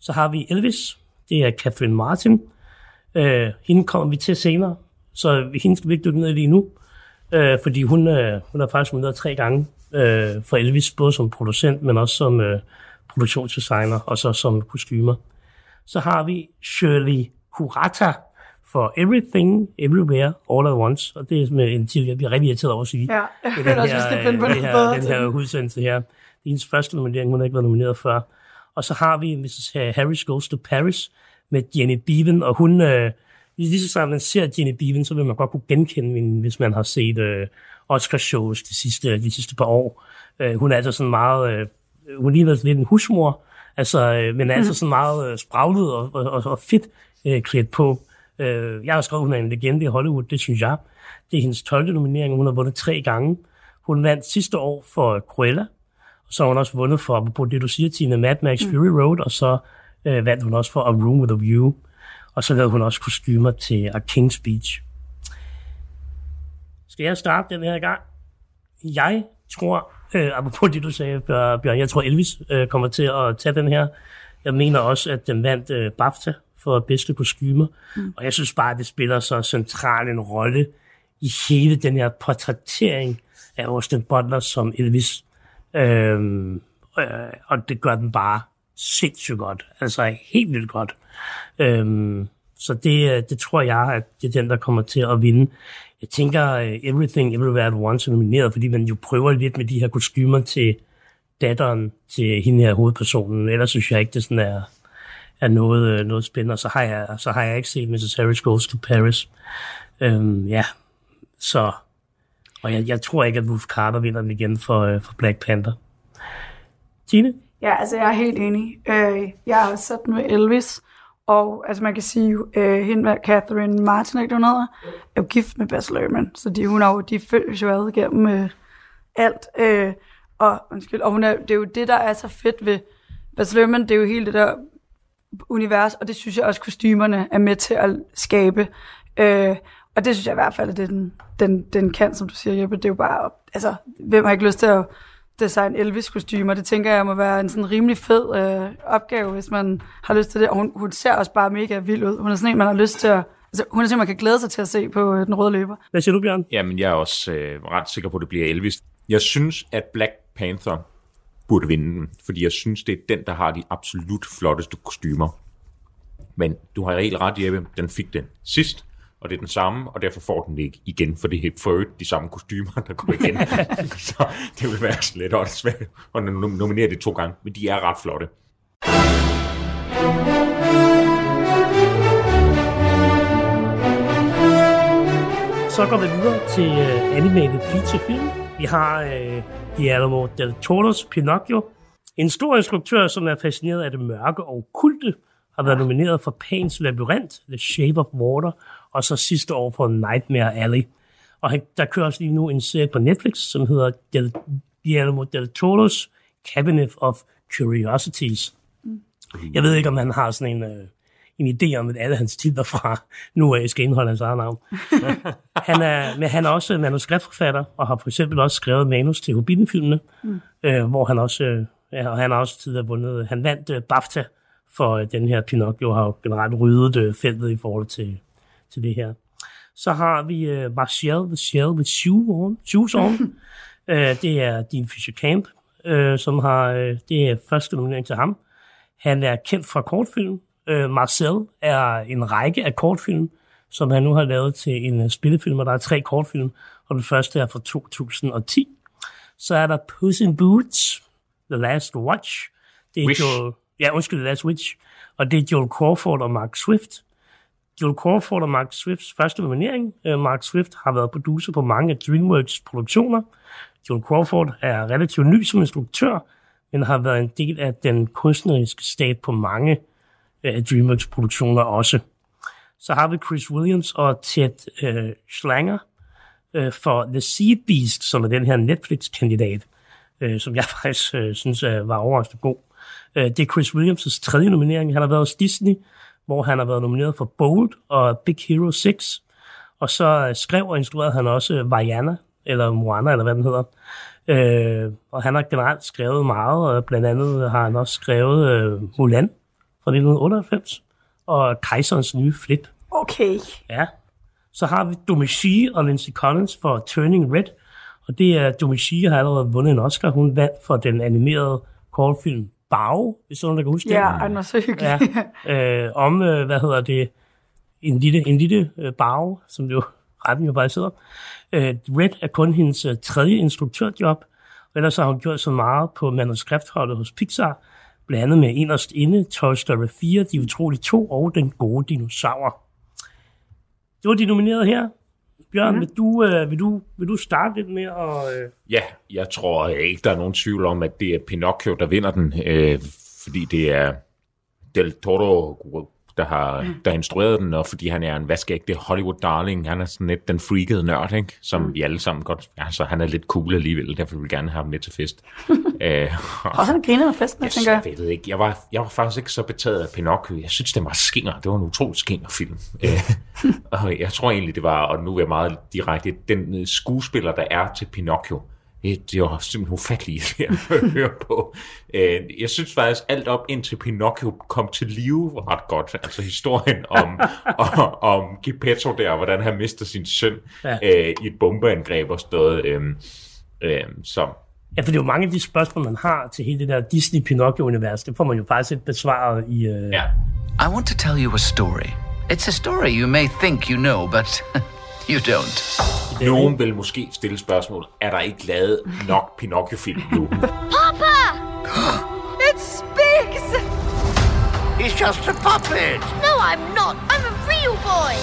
Så har vi Elvis, det er Catherine Martin. Øh, hende kommer vi til senere, så hende skal vi ikke dykke ned i lige nu, øh, fordi hun, øh, hun er faktisk nomineret tre gange øh, for Elvis, både som producent, men også som øh, produktionsdesigner, og så som kostymer. Så har vi Shirley Kurata for Everything, Everywhere, All at Once, og det er med en titel, jeg bliver rigtig irriteret over at sige. Ja, (laughs) jeg Det den også, her, finde på øh, noget det bedre her, den her udsendelse her. Det hendes første nominering, hun har ikke været nomineret før. Og så har vi Mrs. Harris Goes to Paris med Jenny Beaven, og hun, øh, lige så snart man ser Jenny Beaven, så vil man godt kunne genkende hende, hvis man har set øh, Oscar-shows de sidste, de sidste par år. Øh, hun er altså sådan meget, øh, hun ligner lidt en husmor, altså, øh, men er altså sådan meget øh, spraglet og, og, og, og fedt øh, klædt på. Øh, jeg har skrevet, hun er en legende i Hollywood, det synes jeg. Det er hendes 12. nominering, hun har vundet tre gange. Hun vandt sidste år for Cruella, og så har hun også vundet for, på det du siger, Tina, Mad Max Fury Road, og så øh, vandt hun også for A Room with a View. Og så lavede hun også kostymer til A King's Speech. Skal jeg starte den her gang? Jeg tror, øh, apropos det du sagde, Bjørn, jeg tror Elvis øh, kommer til at tage den her. Jeg mener også, at den vandt øh, BAFTA for bedste kostymer. Mm. Og jeg synes bare, at det spiller så central en rolle i hele den her portrættering af Austin Butler som Elvis. Øhm, øh, og det gør den bare sindssygt godt. Altså helt vildt godt. Øhm, så det, øh, det tror jeg, at det er den, der kommer til at vinde. Jeg tænker, uh, Everything Everywhere at Once er nomineret, fordi man jo prøver lidt med de her kostymer til datteren til hende her hovedpersonen. Ellers synes jeg ikke, det sådan er, er noget, øh, noget spændende. Så har, jeg, så har jeg ikke set Mrs. Harris Goes to Paris. Øhm, ja, så... Og jeg, jeg tror ikke, at Wolf Carter vinder den igen for, øh, for Black Panther. Tine? Ja, altså jeg er helt enig. Øh, jeg har sat den med Elvis, og altså man kan sige, øh, hende med Catherine Martin, ikke hun hedder, er jo gift med Baz Luhrmann, så de, hun har jo, de følges jo ad igennem øh, alt. Øh, og, undskyld, og hun er, det er jo det, der er så fedt ved Baz Luhrmann, det er jo hele det der univers, og det synes jeg også, kostymerne er med til at skabe. Øh, og det synes jeg i hvert fald, at det den, den, den kan, som du siger, Jeppe. Det er jo bare, altså, hvem har ikke lyst til at designe Elvis-kostymer? Det tænker jeg må være en sådan rimelig fed øh, opgave, hvis man har lyst til det. Og hun, hun ser også bare mega vild ud. Hun er sådan en, man har lyst til at Altså, hun er simpelthen, man kan glæde sig til at se på øh, den røde løber. Hvad siger du, Bjørn? Jamen, jeg er også øh, ret sikker på, at det bliver Elvis. Jeg synes, at Black Panther burde vinde den, fordi jeg synes, det er den, der har de absolut flotteste kostymer. Men du har helt ret, Jeppe, den fik den sidst, og det er den samme, og derfor får den ikke igen, for det er for de samme kostymer, der går igen. (laughs) så det vil være lidt åndssvagt at nominere det to gange, men de er ret flotte. Så går vi videre til uh, animated feature film. Vi har uh, Guillermo del Toro's Pinocchio. En stor instruktør, som er fascineret af det mørke og kulte, har været nomineret for Pans Labyrinth, The Shape of Water, og så sidste år for Nightmare Alley. Og der kører også lige nu en serie på Netflix, som hedder Del, Guillermo del Toro's Cabinet of Curiosities. Mm. Jeg ved ikke, om han har sådan en, uh, en idé om, at alle hans titler fra nu af skal indeholde hans eget navn. (laughs) han er, men han er også manuskriptforfatter, og har for eksempel også skrevet manus til Hobbiten-filmene, mm. øh, hvor han også, øh, og han har også tidligere vundet, han vandt øh, BAFTA for øh, den her Pinocchio, har jo generelt ryddet øh, feltet i forhold til, til det her. Så har vi øh, Martial the Shell with Shoes On. (laughs) øh, det er Dean Fisher Camp, øh, som har, øh, det er første nominering til ham. Han er kendt fra kortfilm, Øh, Marcel er en række af kortfilm, som han nu har lavet til en uh, spillefilm, og der er tre kortfilm, og den første er fra 2010. Så er der Puss in Boots, The Last Watch. Det er Wish. Joel, ja, undskyld, The Last Witch. Og det er Joel Crawford og Mark Swift. Joel Crawford og Mark Swifts første nominering. Uh, Mark Swift har været producer på mange af DreamWorks produktioner. Joel Crawford er relativt ny som instruktør, men har været en del af den kunstneriske stat på mange øh, DreamWorks produktioner også. Så har vi Chris Williams og Ted øh, Schlanger øh, for The Sea Beast, som er den her Netflix-kandidat, øh, som jeg (laughs) faktisk øh, synes øh, var overraskende god. Øh, det er Chris Williams' tredje nominering. Han har været hos Disney, hvor han har været nomineret for Bold og Big Hero 6. Og så øh, skrev og instruerede han også øh, Vajana, eller Moana, eller hvad den hedder. Øh, og han har generelt skrevet meget, og blandt andet har han også skrevet øh, Mulan, fra 1998, og Kejserens nye flip. Okay. Ja. Så har vi Domichi og Lindsay Collins for Turning Red, og det er, Domichi har allerede vundet en Oscar. Hun vandt for den animerede kortfilm Bao, hvis nogen der kan huske det. Ja, den var så hyggelig. Ja, øh, om, øh, hvad hedder det, en lille, en lille øh, Bao, som jo (laughs) retten jo bare sidder. Øh, Red er kun hendes øh, tredje instruktørjob, og ellers har hun gjort så meget på manuskriptholdet hos Pixar, blandt andet med Inderst Inde, Toy Story 4, De Utrolige 2 og Den Gode Dinosaur. Det var de nominerede her. Bjørn, mm. vil, du, øh, vil, du, vil du starte lidt med at... Øh... Ja, jeg tror ikke, der er nogen tvivl om, at det er Pinocchio, der vinder den, øh, fordi det er Del Toro, der har, mm. der har instrueret den, og fordi han er en vaskeægte Hollywood-darling. Han er sådan lidt den freakede nørd, ikke? som mm. vi alle sammen godt... Altså, han er lidt cool alligevel, derfor vil vi gerne have ham med til fest. Æh, (laughs) og så griner fest med, jeg, tænker jeg. Jeg ved ikke, jeg var, jeg var faktisk ikke så betaget af Pinocchio. Jeg synes, det var skinger. Det var en utrolig skinger film. (laughs) og jeg tror egentlig, det var, og nu er jeg meget direkte, den skuespiller, der er til Pinocchio, det, det var simpelthen ufatteligt at (laughs) høre på. Øh, jeg synes faktisk, alt op indtil Pinocchio kom til live var ret godt. Altså historien om, (laughs) om, om Geppetto der, hvordan han mister sin søn ja. øh, i et bombeangreb og stået. Øh, øh, så Ja, for det er jo mange af de spørgsmål, man har til hele det der Disney-Pinocchio-univers. Det får man jo faktisk et besvaret i... Uh... Ja. I want to tell you a story. It's a story you may think you know, but (laughs) (laughs) you don't. Nogen vil måske stille spørgsmål. Er der ikke lavet nok Pinocchio-film nu? (laughs) Papa! (gasps) It speaks! He's just a puppet! No, I'm not. I'm a real boy!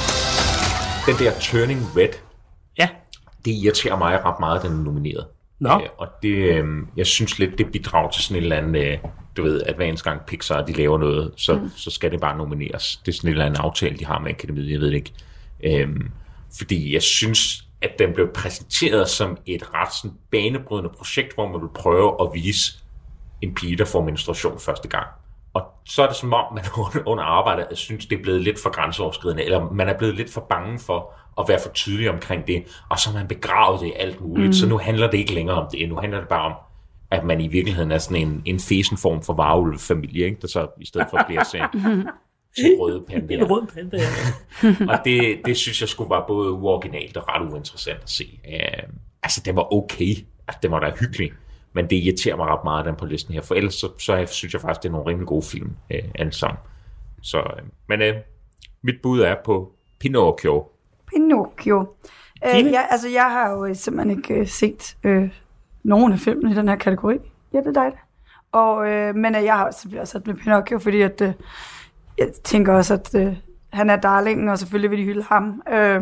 Den der Turning Red, Ja. det irriterer mig ret meget, at den er nomineret. Nå. Øh, og det, øh, jeg synes lidt, det bidrager til sådan en eller anden, øh, du ved, at hver eneste gang Pixar de laver noget, så, mm. så skal det bare nomineres. Det er sådan en eller anden aftale, de har med akademiet, jeg ved det ikke. Øhm, fordi jeg synes, at den blev præsenteret som et ret sådan banebrydende projekt, hvor man vil prøve at vise en pige, der får menstruation første gang. Og så er det som om, man (laughs) under arbejdet synes, det er blevet lidt for grænseoverskridende, eller man er blevet lidt for bange for at være for tydelig omkring det, og så har man begravet det i alt muligt. Mm. Så nu handler det ikke længere om det, nu handler det bare om, at man i virkeligheden er sådan en, en fesen form for varulvfamilie, ikke? der så i stedet for bliver (laughs) sådan en røde panda. En (laughs) rød panda, ja. (laughs) og det, det synes jeg skulle være både uoriginalt og ret uinteressant at se. Uh, altså, det var okay. Altså, det var da hyggeligt. Men det irriterer mig ret meget, den på listen her. For ellers så, så synes jeg faktisk, det er nogle rimelig gode film, uh, alle sammen. Så, uh, men uh, mit bud er på Pinocchio. Pinocchio. Øh, ja, altså, jeg har jo øh, simpelthen ikke øh, set øh, nogen af filmene i den her kategori. Ja, det er dig. Og, øh, men jeg har selvfølgelig også sat med Pinocchio, fordi at, øh, jeg tænker også, at øh, han er darlingen, og selvfølgelig vil de hylde ham. Øh,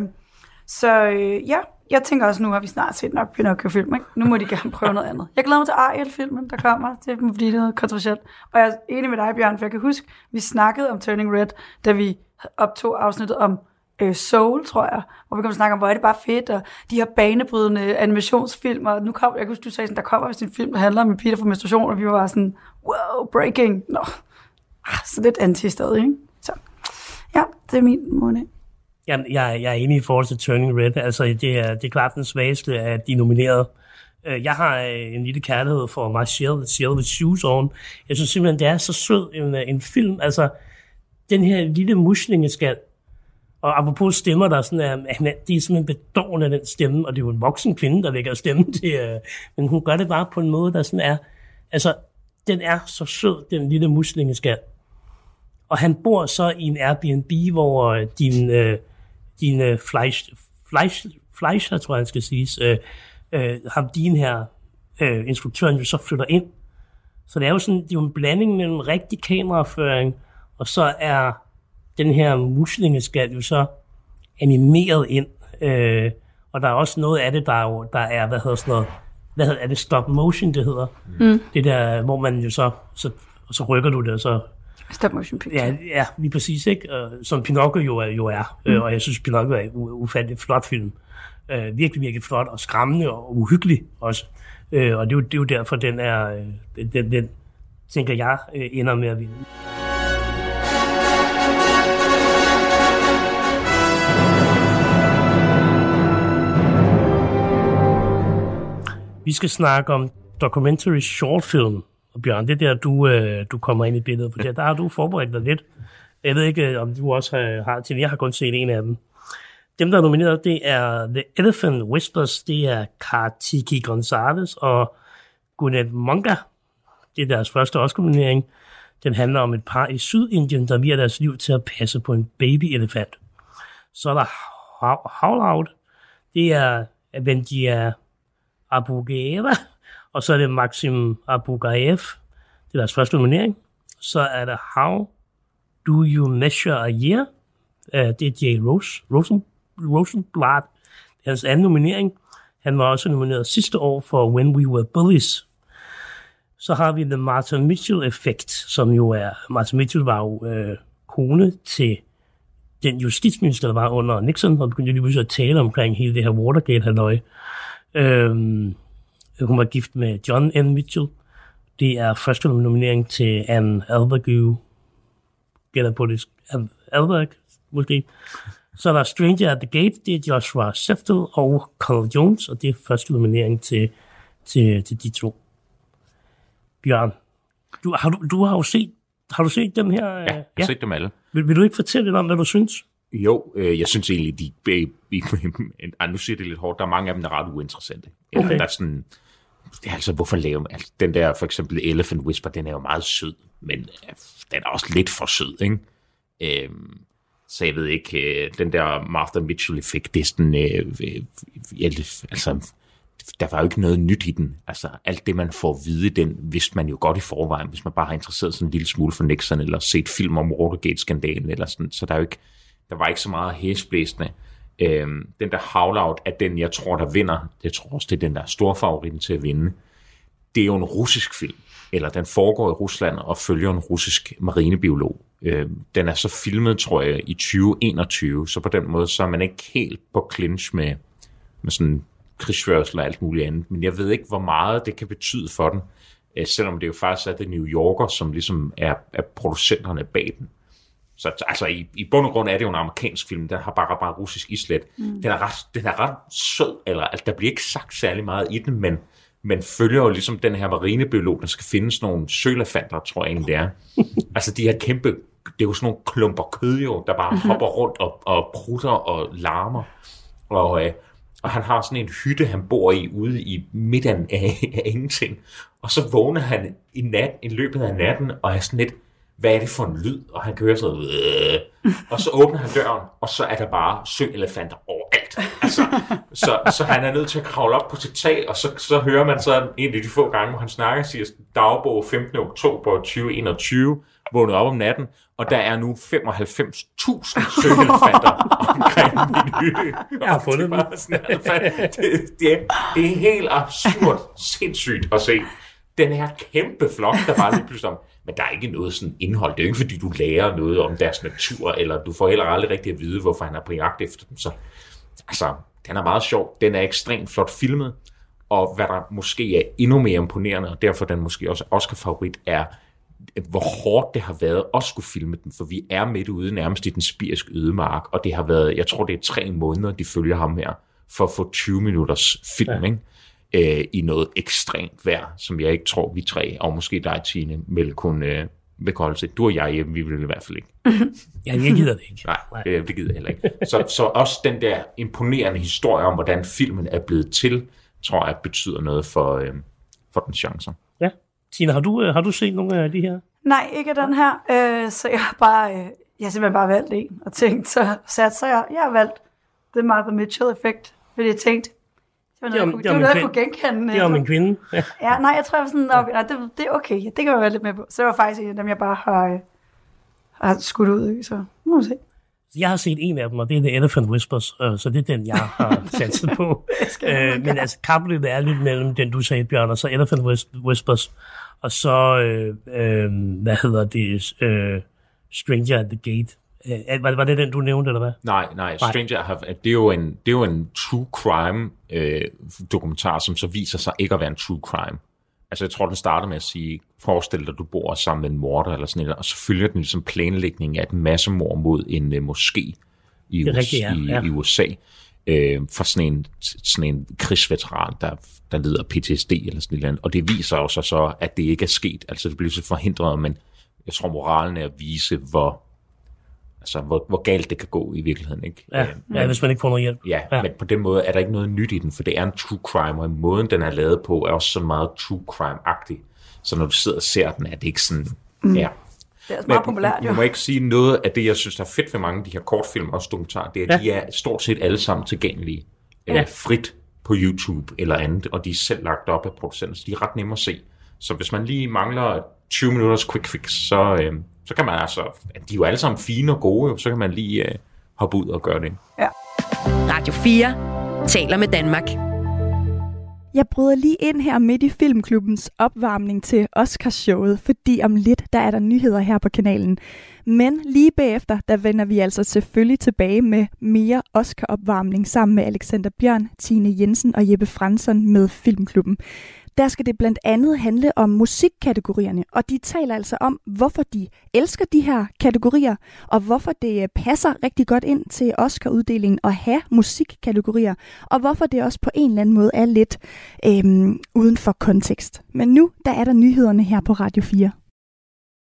så øh, ja, jeg tænker også, nu har vi snart set nok Pinocchio-film. Ikke? Nu må de gerne prøve noget andet. Jeg glæder mig til Ariel-filmen, der kommer, Det må fordi det er noget kontroversielt. Og jeg er enig med dig, Bjørn, for jeg kan huske, vi snakkede om Turning Red, da vi optog afsnittet om øh, Soul, tror jeg, hvor vi kom til at snakke om, hvor er det bare fedt, og de her banebrydende animationsfilm, og nu kom, jeg kan huske, du sagde sådan, der kommer vist en film, der handler om en Peter for menstruation, og vi var bare sådan, wow, breaking, nå, ah, så lidt anti stadig, ikke? Så ja, det er min måned. Jamen, jeg, jeg er enig i forhold til Turning Red. Altså, det er, det er klart den svageste af de nominerede. Øh, jeg har øh, en lille kærlighed for Marcel, Shell with Shoes On. Jeg synes simpelthen, det er så sød en, øh, en film. Altså, den her lille muslingeskal, og apropos stemmer, der er sådan, at er, det er simpelthen bedårende, den stemme, og det er jo en voksen kvinde, der lægger stemme til, øh, men hun gør det bare på en måde, der sådan er, altså, den er så sød, den lille muslingeskal. Og han bor så i en Airbnb, hvor øh, din, øh, din øh, Fleisch, Fleisch, Fleischer, tror jeg, han skal siges, øh, øh, ham din her, øh, instruktøren jo så flytter ind. Så det er jo sådan, det er jo en blanding mellem rigtig kameraføring, og så er den her muslingeskal jo så animeret ind. Øh, og der er også noget af det, der er, jo, der er hvad hedder sådan noget, hvad hedder, er det stop motion, det hedder? Mm. Det der, hvor man jo så, så, så rykker du det, og så Stop motion picture. Ja, ja lige præcis, ikke? Og, som Pinocchio jo er, jo er. Mm. og jeg synes, Pinocchio er en ufattelig flot film. Øh, virkelig, virkelig flot, og skræmmende og uhyggelig også. Øh, og det er, jo, det er jo derfor, den er, øh, den, den, tænker jeg, øh, ender med at vinde. Vi skal snakke om documentary short film. Og Bjørn, det er der, du, øh, du kommer ind i billedet, for der, der har du forberedt dig lidt. Jeg ved ikke, øh, om du også har, har til, jeg har kun set en af dem. Dem, der er nomineret, det er The Elephant Whispers, det er Kartiki Gonzalez og Gwyneth Monga. Det er deres første Oscar-nominering. Den handler om et par i Sydindien, der virer deres liv til at passe på en baby-elefant. Så er der Howl Out. Det er Avendia Abugera og så er det Maxim Abugayev, det er deres første nominering. Så er der How Do You Measure a Year, uh, det er Jay Rose, Rosen, Rosenblatt, det er hans anden nominering. Han var også nomineret sidste år for When We Were Bullies. Så har vi The Martha Mitchell Effect, som jo er, Martha Mitchell var jo øh, kone til den justitsminister, der var under Nixon, og begyndte lige pludselig at tale omkring hele det her Watergate-halløj. Øhm, hun var gift med John N. Mitchell. Det er første nominering til Anne Albergue. Gætter på det. Anne Alberg, måske. Så er der Stranger at the Gate, det er Joshua Seftel og Carl Jones, og det er første nominering til, til, til de to. Bjørn, du, har, du, du har jo set, har du set den her? Ja, jeg har set dem alle. Vil, vil du ikke fortælle lidt om, hvad du synes? Jo, øh, jeg synes egentlig, de, de, de, de nu siger det lidt hårdt, der er mange af dem, der er ret uinteressante. Eller Okay. der er sådan, altså, hvorfor lave altså, den der, for eksempel Elephant Whisper, den er jo meget sød, men øh, den er også lidt for sød, ikke? Øhm, så jeg ved ikke, øh, den der Martha Mitchell-effekt, det er sådan, øh, øh, altså, der var jo ikke noget nyt i den. Altså, alt det, man får at vide i den, vidste man jo godt i forvejen, hvis man bare har interesseret sig en lille smule for Nixon, eller set film om Watergate-skandalen, eller sådan. Så der er jo ikke, der var ikke så meget hæsblæsende. Øh, den der havlaut er den, jeg tror, der vinder. Jeg tror også, det er den, der er storfavoritten til at vinde. Det er jo en russisk film, eller den foregår i Rusland og følger en russisk marinebiolog. Øh, den er så filmet, tror jeg, i 2021, så på den måde, så er man ikke helt på clinch med, med sådan krigsførsel og alt muligt andet. Men jeg ved ikke, hvor meget det kan betyde for den, øh, selvom det jo faktisk er det New Yorker, som ligesom er, er producenterne bag den. Så altså, i, i bund og grund er det jo en amerikansk film, den har bare, bare russisk islet. Mm. Den, er ret, den er ret sød, eller altså, der bliver ikke sagt særlig meget i den, men men følger jo ligesom den her marinebiolog, der skal finde sådan nogle sølefanter, tror jeg egentlig det er. (laughs) altså de her kæmpe, det er jo sådan nogle klumper kød jo, der bare hopper rundt og, og prutter og larmer. Og, øh, og han har sådan en hytte, han bor i ude i midten af, af ingenting. Og så vågner han i, nat, i løbet af natten og er sådan lidt, hvad er det for en lyd? Og han kører sådan noget, "Øh." og så åbner han døren, og så er der bare søelefanter overalt. Altså, så, så han er nødt til at kravle op på sit tag, og så, så hører man så en af de få gange, hvor han snakker, siger dagbog 15. oktober 2021, vågnet op om natten, og der er nu 95.000 søelefanter (laughs) omkring min hytte. Jeg har fundet det, det, det, er, det er helt absurd sindssygt at se. Den her kæmpe flok, der bare lige pludselig om, men der er ikke noget sådan indhold. Det er jo ikke, fordi du lærer noget om deres natur, eller du får heller aldrig rigtig at vide, hvorfor han er på jagt efter dem. Så altså, den er meget sjov. Den er ekstremt flot filmet, og hvad der måske er endnu mere imponerende, og derfor den måske også Oscar-favorit, er, hvor hårdt det har været at skulle filme den, for vi er midt ude nærmest i den spirske ødemark, og det har været, jeg tror det er tre måneder, de følger ham her, for at få 20 minutters film, ja. ikke? Øh, i noget ekstremt vejr, som jeg ikke tror, vi tre, og måske dig, Tine, vil kunne øh, vil kunne holde til. Du og jeg hjemme, vi vil i hvert fald ikke. (laughs) Ja, jeg gider det ikke. Nej, det, det gider jeg heller ikke. Så, så også den der imponerende historie om, hvordan filmen er blevet til, tror jeg betyder noget for, øh, for den chancer. Ja. Tina, har du, øh, har du set nogle af de her? Nej, ikke den her. Øh, så jeg har bare, øh, jeg har simpelthen bare valgt en, og tænkt, så satte sig jeg. Jeg har valgt The Martha Mitchell-effekt, fordi jeg tænkte, det var noget, om- jeg, kunne, det er det var noget, jeg kunne genkende. Det om en kvinde. Ja. Ja, nej, jeg tror, jeg var sådan, okay, nej, det, det er okay, det kan jeg være lidt med på. Så det var faktisk en af dem, jeg bare har, øh, har skudt ud så nu må vi se. Jeg har set en af dem, og det er The Elephant Whispers, øh, så det er den, jeg har (laughs) satset på. øh, men altså, kappet er lidt mellem den, du sagde, Bjørn, og så Elephant Whis- Whispers, og så, øh, øh, hvad hedder det, øh, Stranger at the Gate. Øh, var, var det den, du nævnte, eller hvad? Nej, nej, Stranger have, det, er jo en, det er jo en true crime øh, dokumentar, som så viser sig ikke at være en true crime. Altså jeg tror, den starter med at sige, forestil dig, du bor sammen med en morder eller sådan noget, og så følger den ligesom planlægning af et massemord mod en øh, moské i, Det rigtigt, ja. i, Ja. i USA. Øh, for sådan en, sådan en krigsveteran, der, der lider PTSD eller sådan noget. Og det viser jo så, så, at det ikke er sket. Altså det bliver så forhindret, men jeg tror, moralen er at vise, hvor, altså, hvor, hvor galt det kan gå i virkeligheden. Ikke? Ja, Øh, ja, hvis man ikke får noget hjælp. Ja, ja, men på den måde er der ikke noget nyt i den, for det er en true crime, og måden, den er lavet på, er også sådan meget true crime-agtig. Så når du sidder og ser den, er det ikke sådan, Mm. ja. Det er også meget populært, jo. Jeg må ikke sige noget af det, jeg synes, der er fedt ved mange af de her kortfilm og dokumentarer, det er, at Ja. de er stort set alle sammen tilgængelige Ja. ja. frit på YouTube eller andet, og de er selv lagt op af producenter, så de er ret nemme at se. Så hvis man lige mangler 20 minutters quick fix, så, øh, så kan man altså, de er jo alle sammen fine og gode, jo, så kan man lige øh, hoppe ud og gøre det. Ja. Radio 4 taler med Danmark. Jeg bryder lige ind her midt i Filmklubbens opvarmning til Oscarshowet, fordi om lidt, der er der nyheder her på kanalen. Men lige bagefter, der vender vi altså selvfølgelig tilbage med mere Oscar-opvarmning sammen med Alexander Bjørn, Tine Jensen og Jeppe Fransson med Filmklubben. Der skal det blandt andet handle om musikkategorierne, og de taler altså om, hvorfor de elsker de her kategorier, og hvorfor det øh, passer rigtig godt ind til Oscar-uddelingen at have musikkategorier, og hvorfor det også på en eller anden måde er lidt øhm, uden for kontekst. Men nu, der er der nyhederne her på Radio 4.